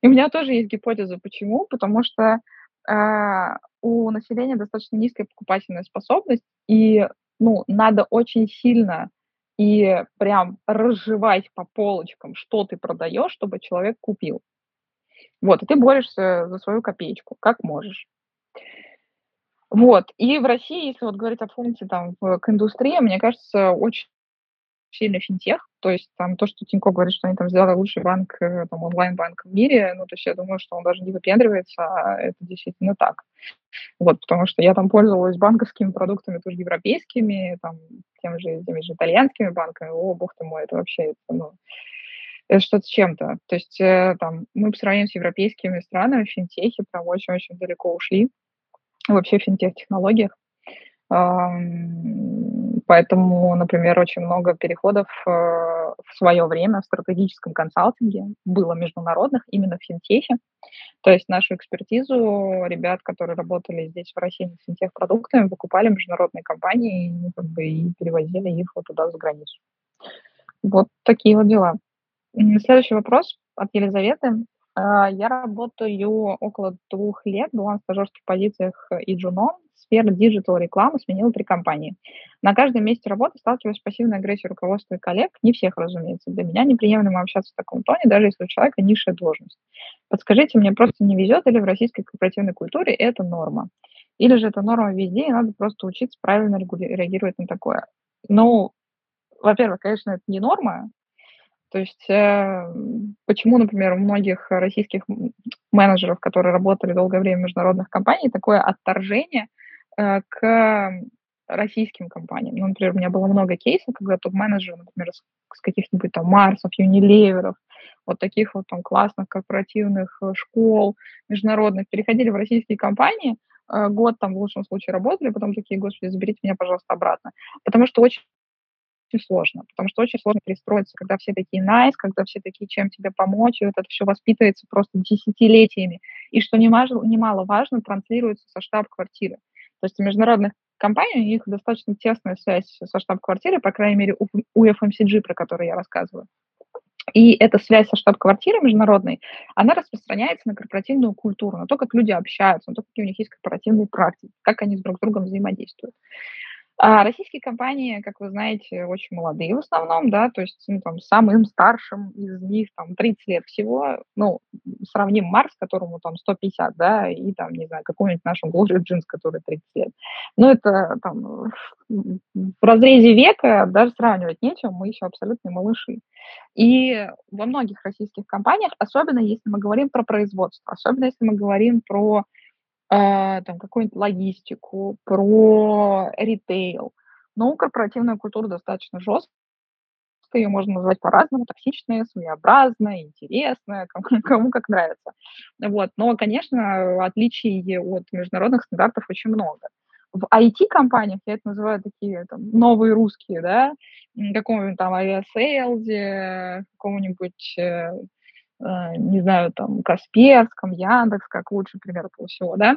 И у меня тоже есть гипотеза, почему. Потому что э, у населения достаточно низкая покупательная способность, и ну, надо очень сильно и прям разжевать по полочкам, что ты продаешь, чтобы человек купил. Вот, и ты борешься за свою копеечку, как можешь. Вот. И в России, если вот говорить о функции там в, к индустрии, мне кажется, очень сильно финтех. То есть там то, что Тинько говорит, что они там сделали лучший банк, э, там, онлайн-банк в мире, ну, то есть я думаю, что он даже не выпендривается, а это действительно так. Вот, потому что я там пользовалась банковскими продуктами тоже европейскими, там, тем же, теми же итальянскими банками. О, бог ты мой, это вообще, это, ну, это что-то с чем-то. То есть э, там мы по сравнению с европейскими странами в финтехе прям очень-очень далеко ушли. Вообще в финтех-технологиях. Поэтому, например, очень много переходов э, в свое время в стратегическом консалтинге было международных именно в финтехе. То есть нашу экспертизу ребят, которые работали здесь в России с финтех-продуктами, покупали международные компании и, как бы, и перевозили их вот туда, за границу. Вот такие вот дела. Следующий вопрос от Елизаветы. А, я работаю около двух лет, была на стажерских позициях и джуном. Сфера digital рекламы сменила три компании. На каждом месте работы сталкиваюсь с пассивной агрессией руководства и коллег. Не всех, разумеется. Для меня неприемлемо общаться в таком тоне, даже если у человека низшая должность. Подскажите, мне просто не везет или в российской корпоративной культуре это норма? Или же это норма везде, и надо просто учиться правильно реагировать на такое? Ну, во-первых, конечно, это не норма, то есть э, почему, например, у многих российских менеджеров, которые работали долгое время в международных компаниях, такое отторжение к российским компаниям. Ну, например, у меня было много кейсов, когда топ-менеджеры, например, с, каких-нибудь там Марсов, Юнилеверов, вот таких вот там классных корпоративных э, школ международных переходили в российские компании, э, год там в лучшем случае работали, потом такие, господи, заберите меня, пожалуйста, обратно. Потому что очень очень сложно, потому что очень сложно перестроиться, когда все такие nice, когда все такие, чем тебе помочь, и вот это все воспитывается просто десятилетиями. И что немало, немаловажно, транслируется со штаб-квартиры. То есть у международных компаний у них достаточно тесная связь со штаб-квартирой, по крайней мере, у, у FMCG, про который я рассказываю. И эта связь со штаб-квартирой международной, она распространяется на корпоративную культуру, на то, как люди общаются, на то, какие у них есть корпоративные практики, как они друг с другом взаимодействуют. А российские компании, как вы знаете, очень молодые в основном, да, то есть ну, там, самым старшим из них там 30 лет всего, ну, сравним Марс, которому там 150, да, и там, не знаю, какой-нибудь нашему Глорию Джинс, который 30 лет. Ну, это там в разрезе века даже сравнивать нечем, мы еще абсолютно малыши. И во многих российских компаниях, особенно если мы говорим про производство, особенно если мы говорим про а, там какую-нибудь логистику, про ритейл. Но корпоративная культура достаточно жесткая, ее можно назвать по-разному, токсичная, своеобразная, интересная, кому, кому как нравится. Вот. Но, конечно, отличий от международных стандартов очень много. В IT-компаниях, я это называю такие там, новые русские, да, каком-нибудь там авиасейлзе, каком-нибудь э, Э, не знаю, там, Касперском, Яндекс, как лучший пример этого всего, да,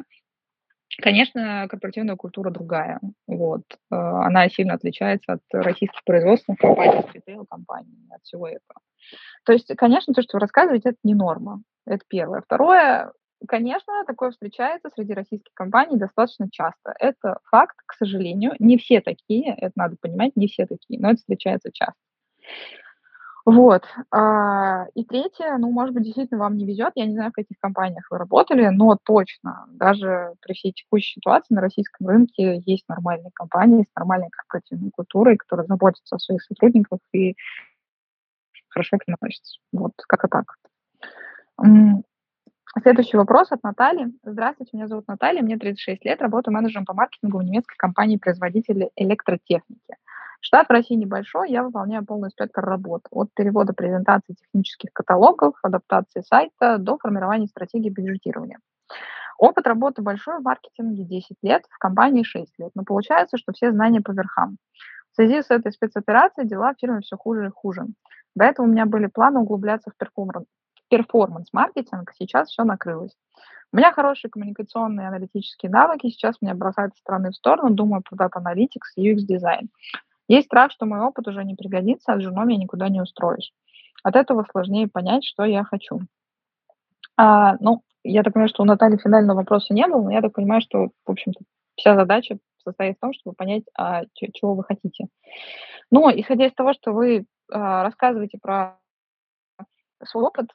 Конечно, корпоративная культура другая. Вот. Э, она сильно отличается от российских производственных компаний, от ритейл-компаний, от всего этого. То есть, конечно, то, что вы рассказываете, это не норма. Это первое. Второе, конечно, такое встречается среди российских компаний достаточно часто. Это факт, к сожалению. Не все такие, это надо понимать, не все такие, но это встречается часто. Вот. А, и третье, ну, может быть, действительно вам не везет. Я не знаю, в каких компаниях вы работали, но точно, даже при всей текущей ситуации на российском рынке есть нормальные компании с нормальной корпоративной культурой, которые заботятся о своих сотрудниках и хорошо к ним относятся. Вот, как-то так. Следующий вопрос от Натальи. Здравствуйте, меня зовут Наталья, мне 36 лет, работаю менеджером по маркетингу в немецкой компании-производителя электротехники. Штат России небольшой, я выполняю полный спектр работ. От перевода презентаций технических каталогов, адаптации сайта до формирования стратегии бюджетирования. Опыт работы большой в маркетинге 10 лет, в компании 6 лет. Но получается, что все знания по верхам. В связи с этой спецоперацией дела в фирме все хуже и хуже. До этого у меня были планы углубляться в перформанс-маркетинг, сейчас все накрылось. У меня хорошие коммуникационные и аналитические навыки, сейчас меня бросают с стороны в сторону, думаю про Data Analytics и UX дизайн. Есть страх, что мой опыт уже не пригодится, а с женой я никуда не устроюсь. От этого сложнее понять, что я хочу. А, ну, я так понимаю, что у Натальи финального вопроса не было, но я так понимаю, что, в общем-то, вся задача состоит в том, чтобы понять, а, чего вы хотите. Но, исходя из того, что вы а, рассказываете про свой опыт,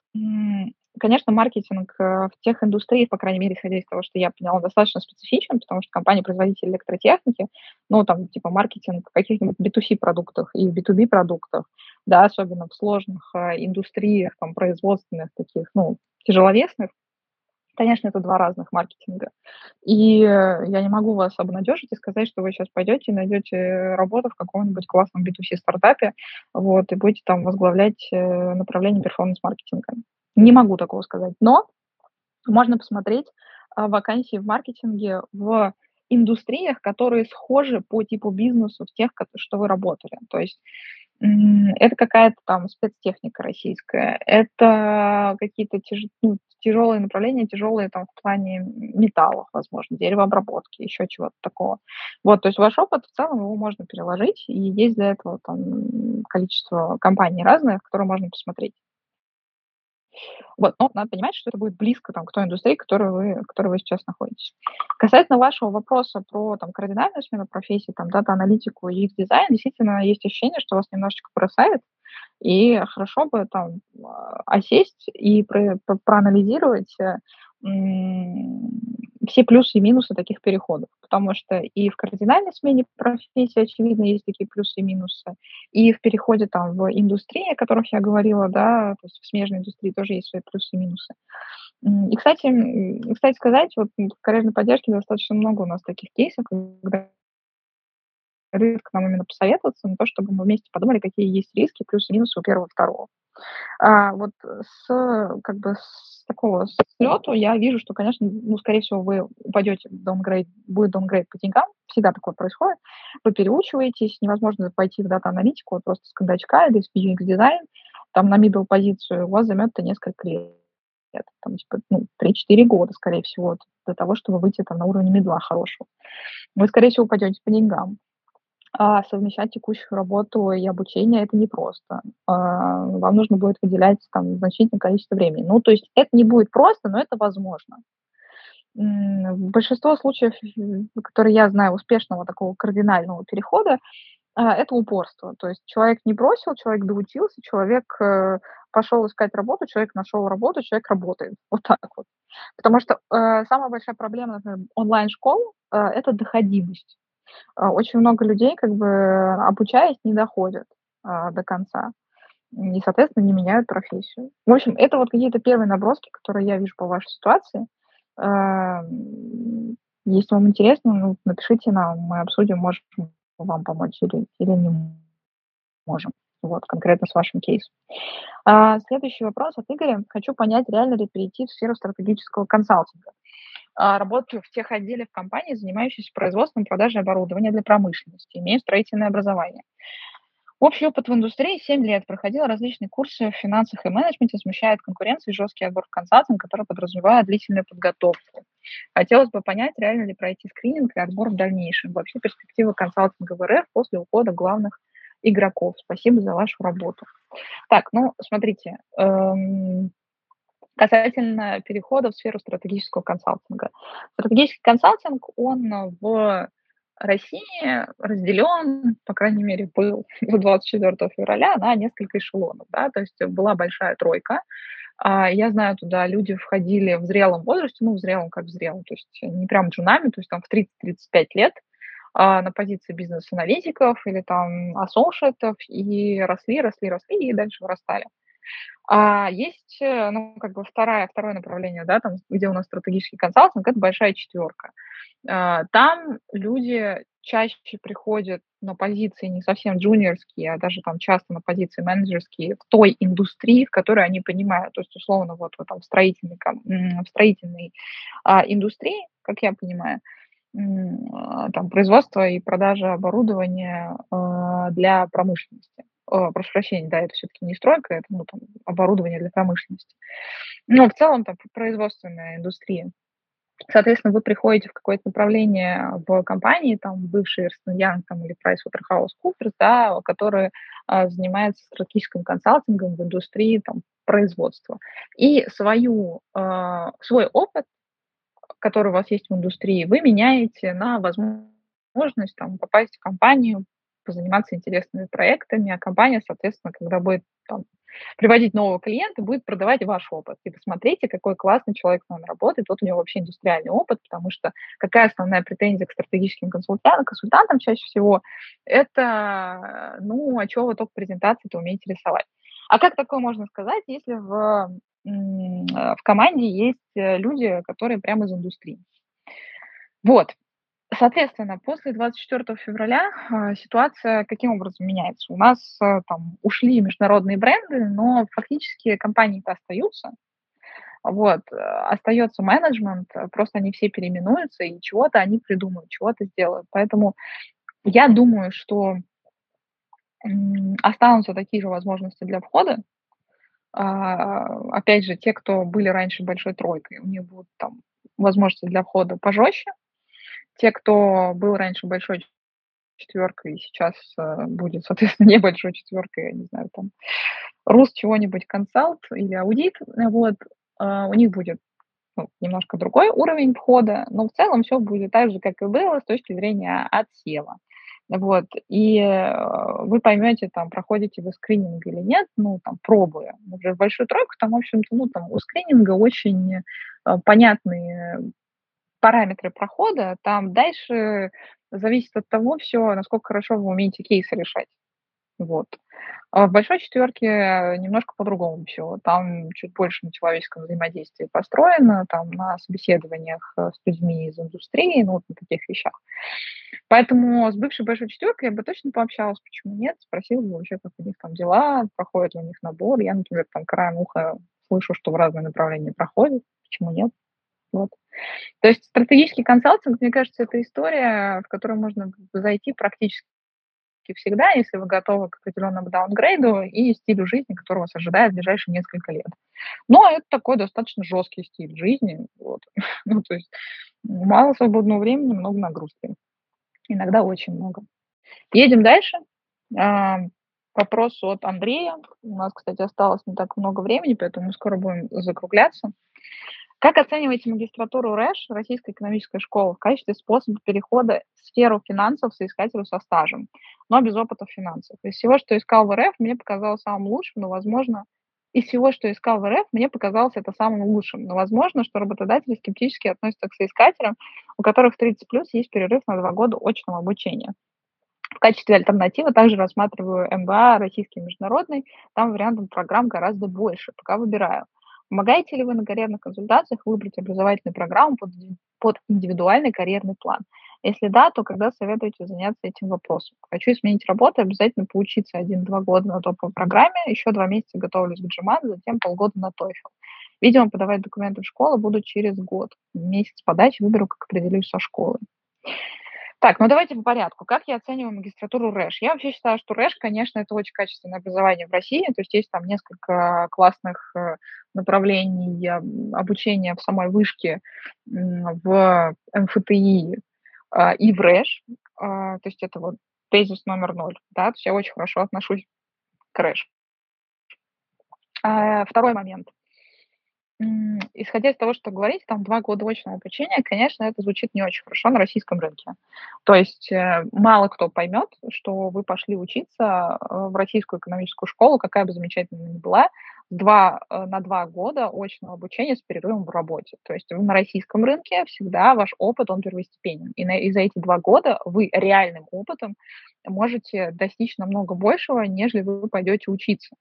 Конечно, маркетинг э, в тех индустриях, по крайней мере, исходя из того, что я поняла, достаточно специфичен, потому что компания-производитель электротехники, ну, там, типа, маркетинг в каких-нибудь B2C-продуктах и B2B-продуктах, да, особенно в сложных э, индустриях, там, производственных таких, ну, тяжеловесных, Конечно, это два разных маркетинга. И э, я не могу вас обнадежить и сказать, что вы сейчас пойдете и найдете работу в каком-нибудь классном B2C стартапе, вот, и будете там возглавлять направление перформанс-маркетинга. Не могу такого сказать. Но можно посмотреть а, вакансии в маркетинге в индустриях, которые схожи по типу бизнесу в тех, что вы работали. То есть это какая-то там спецтехника российская, это какие-то тяж, ну, тяжелые направления, тяжелые там в плане металлов, возможно, деревообработки, еще чего-то такого. Вот, то есть ваш опыт в целом его можно переложить, и есть для этого там количество компаний разных, которые можно посмотреть. Вот, но надо понимать, что это будет близко там, к той индустрии, в которой вы, в которой вы сейчас находитесь. Касательно вашего вопроса про там, кардинальную смену профессии, там, дата-аналитику и дизайн, действительно есть ощущение, что вас немножечко бросает, и хорошо бы там а, осесть и про, проанализировать э, все плюсы и минусы таких переходов, потому что и в кардинальной смене профессии, очевидно, есть такие плюсы и минусы, и в переходе там в индустрии, о которых я говорила, да, то есть в смежной индустрии тоже есть свои плюсы и минусы. И, кстати, кстати сказать, вот в карьерной поддержке достаточно много у нас таких кейсов, когда к нам именно посоветоваться, на то, чтобы мы вместе подумали, какие есть риски, плюсы и минусы у первого и второго. А, вот с, как бы, с такого слету я вижу, что, конечно, ну, скорее всего, вы упадете в downgrade, будет downgrade по деньгам, всегда такое происходит, вы переучиваетесь, невозможно пойти в data-аналитику просто с кондачка или с UX-дизайн, там на middle позицию, у вас займет это несколько лет там, типа, ну, 3-4 года, скорее всего, для того, чтобы выйти там на уровень middle а хорошего. Вы, скорее всего, упадете по деньгам. А совмещать текущую работу и обучение это непросто. А, вам нужно будет выделять там значительное количество времени. Ну, то есть это не будет просто, но это возможно. Большинство случаев, которые я знаю, успешного такого кардинального перехода, а, это упорство. То есть человек не бросил, человек доучился, человек э, пошел искать работу, человек нашел работу, человек работает. Вот так вот. Потому что э, самая большая проблема, например, онлайн-школ э, – это доходимость. А, очень много людей, как бы обучаясь, не доходят а, до конца. И, соответственно, не меняют профессию. В общем, это вот какие-то первые наброски, которые я вижу по вашей ситуации. А, если вам интересно, ну, напишите нам, мы обсудим, можем вам помочь или, или не можем. Вот, конкретно с вашим кейсом. А, следующий вопрос от Игоря. Хочу понять, реально ли перейти в сферу стратегического консалтинга. А, работаю в тех отделе в компании, занимающейся производством и продажей оборудования для промышленности, имею строительное образование. Общий опыт в индустрии 7 лет. Проходил различные курсы в финансах и менеджменте. Смущает конкуренция и жесткий отбор в консалтинг, который подразумевает длительную подготовку. Хотелось бы понять, реально ли пройти скрининг и отбор в дальнейшем. Вообще перспективы консалтинга в РФ после ухода главных игроков. Спасибо за вашу работу. Так, ну, смотрите, эм, касательно перехода в сферу стратегического консалтинга. Стратегический консалтинг, он в России разделен, по крайней мере, был 24 февраля на несколько эшелонов. Да? То есть была большая тройка. А, я знаю, туда люди входили в зрелом возрасте, ну, в зрелом как в зрелом, то есть не прям джунами, то есть там в 30-35 лет, а, на позиции бизнес-аналитиков или там ассошиатов, и росли, росли, росли, и дальше вырастали. А есть, э, ну, как бы второе, второе направление, да, там, где у нас стратегический консалтинг, это большая четверка. А, там люди чаще приходят на позиции не совсем джуниорские, а даже там часто на позиции менеджерские в той индустрии, в которой они понимают. То есть, условно, вот, вот там в строительной, в строительной а, индустрии, как я понимаю, а, там производство и продажа оборудования а, для промышленности. О, прошу прощения, да, это все-таки не стройка, это ну, там, оборудование для промышленности. Но в целом там производственная индустрия. Соответственно, вы приходите в какое-то направление в компании, там, бывший Ernst Young там, или PricewaterhouseCoopers, да, который а, занимается стратегическим консалтингом в индустрии там, производства. И свою, а, свой опыт, который у вас есть в индустрии, вы меняете на возможность там, попасть в компанию, позаниматься интересными проектами, а компания, соответственно, когда будет там, приводить нового клиента, будет продавать ваш опыт. И посмотрите, какой классный человек с вами работает. Вот у него вообще индустриальный опыт, потому что какая основная претензия к стратегическим консультантам, консультантам чаще всего, это, ну, а что вы только презентации-то умеете рисовать. А как такое можно сказать, если в, в команде есть люди, которые прямо из индустрии? Вот, Соответственно, после 24 февраля э, ситуация каким образом меняется? У нас э, там ушли международные бренды, но фактически компании-то остаются. Вот, э, остается менеджмент, просто они все переименуются, и чего-то они придумают, чего-то сделают. Поэтому я думаю, что останутся такие же возможности для входа. А, опять же, те, кто были раньше большой тройкой, у них будут там возможности для входа пожестче, те, кто был раньше большой четверкой, сейчас э, будет, соответственно, небольшой четверкой, я не знаю, там, рус чего-нибудь консалт или аудит, вот, э, у них будет ну, немножко другой уровень входа, но в целом все будет так же, как и было с точки зрения отсева. Вот, и э, вы поймете, там, проходите вы скрининг или нет, ну, там, пробуя. Уже в большую тройку, там, в общем-то, ну, там, у скрининга очень э, понятные параметры прохода, там дальше зависит от того все, насколько хорошо вы умеете кейсы решать. Вот. А в большой четверке немножко по-другому все. Там чуть больше на человеческом взаимодействии построено, там на собеседованиях э, с людьми из индустрии, ну вот на таких вещах. Поэтому с бывшей большой четверкой я бы точно пообщалась, почему нет, спросила бы вообще, как у них там дела, проходит ли у них набор. Я, например, там краем уха слышу, что в разные направления проходит, почему нет. Вот. То есть стратегический консалтинг, мне кажется, это история, в которую можно зайти практически всегда, если вы готовы к определенному даунгрейду и стилю жизни, который вас ожидает в ближайшие несколько лет. Но это такой достаточно жесткий стиль жизни. Вот. ну, то есть мало свободного времени, много нагрузки. Иногда очень много. Едем дальше. А, вопрос от Андрея. У нас, кстати, осталось не так много времени, поэтому мы скоро будем закругляться. Как оцениваете магистратуру РЭШ, Российской экономической школы, в качестве способа перехода в сферу финансов соискателю со стажем, но без опыта финансов? Из всего, что искал в РФ, мне показалось самым лучшим, но, возможно, из всего, что искал в РФ, мне показалось это самым лучшим. Но возможно, что работодатели скептически относятся к соискателям, у которых в 30 плюс есть перерыв на два года очного обучения. В качестве альтернативы также рассматриваю МБА, российский международный. Там вариантов программ гораздо больше. Пока выбираю. Помогаете ли вы на карьерных консультациях выбрать образовательную программу под, под индивидуальный карьерный план? Если да, то когда советуете заняться этим вопросом? Хочу сменить работу, обязательно поучиться один-два года на топовой программе, еще два месяца готовлюсь к GMAT, затем полгода на TOEFL. Видимо, подавать документы в школу буду через год. Месяц подачи выберу, как определюсь со школой. Так, ну давайте по порядку. Как я оцениваю магистратуру РЭШ? Я вообще считаю, что РЭШ, конечно, это очень качественное образование в России. То есть есть там несколько классных э, направлений обучения в самой вышке в МФТИ а, и в РЭШ. А, то есть это вот тезис номер ноль. Да? То есть я очень хорошо отношусь к РЭШ. А, второй момент – исходя из того, что говорите, там два года очного обучения, конечно, это звучит не очень хорошо на российском рынке. То есть э, мало кто поймет, что вы пошли учиться э, в российскую экономическую школу, какая бы замечательная ни была, два, э, на два года очного обучения с перерывом в работе. То есть на российском рынке всегда ваш опыт, он первостепенен. И, на, и за эти два года вы реальным опытом можете достичь намного большего, нежели вы пойдете учиться.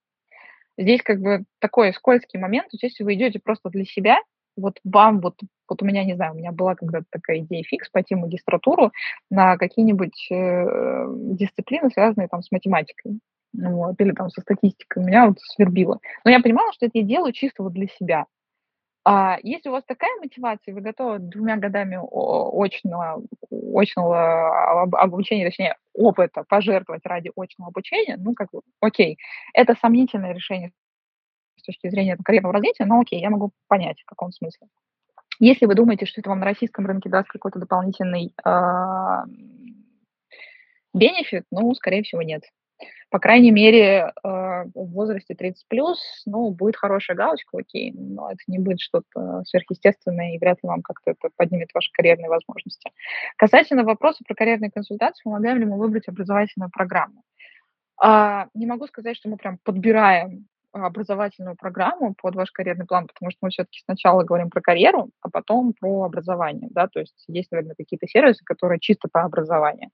Здесь как бы такой скользкий момент, то есть если вы идете просто для себя, вот вам, вот, вот у меня, не знаю, у меня была когда-то такая идея фикс пойти в магистратуру на какие-нибудь э, дисциплины, связанные там с математикой, вот, или там со статистикой, меня вот свербило. Но я понимала, что это я делаю чисто вот для себя. А если у вас такая мотивация, вы готовы двумя годами очного, очного обучения, точнее, опыта пожертвовать ради очного обучения, ну, как бы, окей, это сомнительное решение с точки зрения карьерного развития, но окей, я могу понять, в каком смысле. Если вы думаете, что это вам на российском рынке даст какой-то дополнительный э, бенефит, ну, скорее всего, нет по крайней мере, э, в возрасте 30 плюс, ну, будет хорошая галочка, окей, но это не будет что-то сверхъестественное, и вряд ли вам как-то это поднимет ваши карьерные возможности. Касательно вопроса про карьерные консультации, помогаем ли мы выбрать образовательную программу? А, не могу сказать, что мы прям подбираем образовательную программу под ваш карьерный план, потому что мы все-таки сначала говорим про карьеру, а потом про образование, да, то есть есть, наверное, какие-то сервисы, которые чисто по образованию.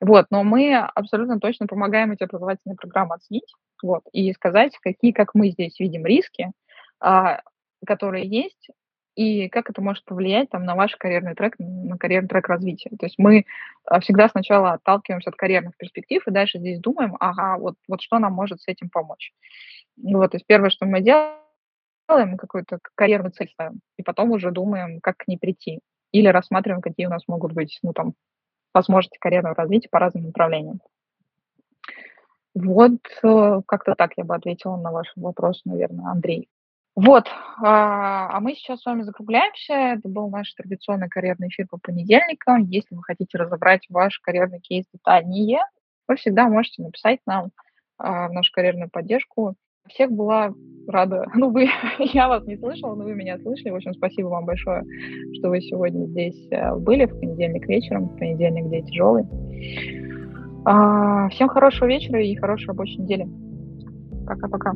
Вот, но мы абсолютно точно помогаем эти образовательные программы оценить, вот, и сказать, какие, как мы здесь видим риски, а, которые есть, и как это может повлиять там, на ваш карьерный трек, на карьерный трек развития. То есть мы а, всегда сначала отталкиваемся от карьерных перспектив, и дальше здесь думаем, ага, вот, вот что нам может с этим помочь. Вот, то есть первое, что мы делаем, какую-то карьерную цель ставим, и потом уже думаем, как к ней прийти. Или рассматриваем, какие у нас могут быть, ну, там, возможности карьерного развития по разным направлениям. Вот э, как-то так я бы ответила на ваш вопрос, наверное, Андрей. Вот, а, а мы сейчас с вами закругляемся. Это был наш традиционный карьерный эфир по понедельникам. Если вы хотите разобрать ваш карьерный кейс детальнее, вы всегда можете написать нам а, в нашу карьерную поддержку. Всех была рада. Ну, вы, я вас не слышала, но вы меня слышали. В общем, спасибо вам большое, что вы сегодня здесь э, были в понедельник вечером, в понедельник день тяжелый. А, всем хорошего вечера и хорошей рабочей недели. Пока-пока.